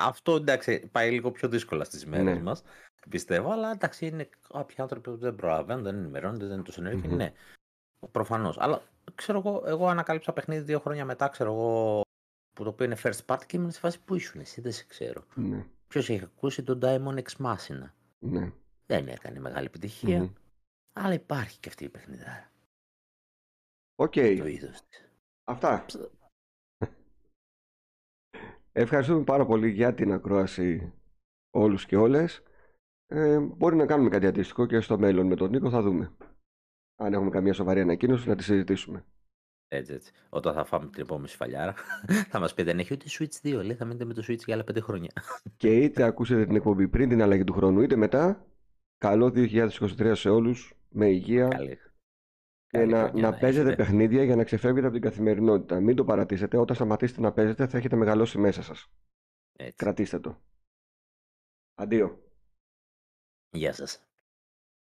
Αυτό εντάξει πάει λίγο πιο δύσκολα στις μέρες ναι. μας, πιστεύω, αλλά εντάξει είναι κάποιοι άνθρωποι που δεν προλαβαίνουν, δεν ενημερώνονται, δεν είναι τόσο ενεργοί. Ναι, προφανώς. Αλλά ξέρω εγώ, εγώ ανακάλυψα παιχνίδι δύο χρόνια μετά, ξέρω εγώ, που το οποίο είναι first party και ήμουν σε φάση που ήσουν εσύ, δεν σε ξέρω. Ναι. Ποιος έχει ακούσει τον Daemon X Machina. Ναι. Δεν έκανε μεγάλη επιτυχία, αλλά υπάρχει και αυτή η παιχνιδάρα. Οκ. Okay. Το είδος Αυτά. Ευχαριστούμε πάρα πολύ για την ακρόαση όλους και όλες. Ε, μπορεί να κάνουμε κάτι αντίστοιχο και στο μέλλον με τον Νίκο θα δούμε. Αν έχουμε καμία σοβαρή ανακοίνωση να τη συζητήσουμε. Έτσι, έτσι. Όταν θα φάμε την επόμενη σφαλιάρα, θα μας πει δεν έχει ούτε Switch 2. Λέει θα μείνετε με το Switch για άλλα 5 χρόνια. Και είτε ακούσετε την εκπομπή πριν την αλλαγή του χρόνου, είτε μετά. Καλό 2023 σε όλους. Με υγεία. Καλή. Και να, να, να παίζετε παιχνίδια για να ξεφεύγετε από την καθημερινότητα. Μην το παρατήσετε. Όταν σταματήσετε να παίζετε, θα έχετε μεγαλώσει μέσα σας. Κρατήστε το. Αντίο. Γεια σας.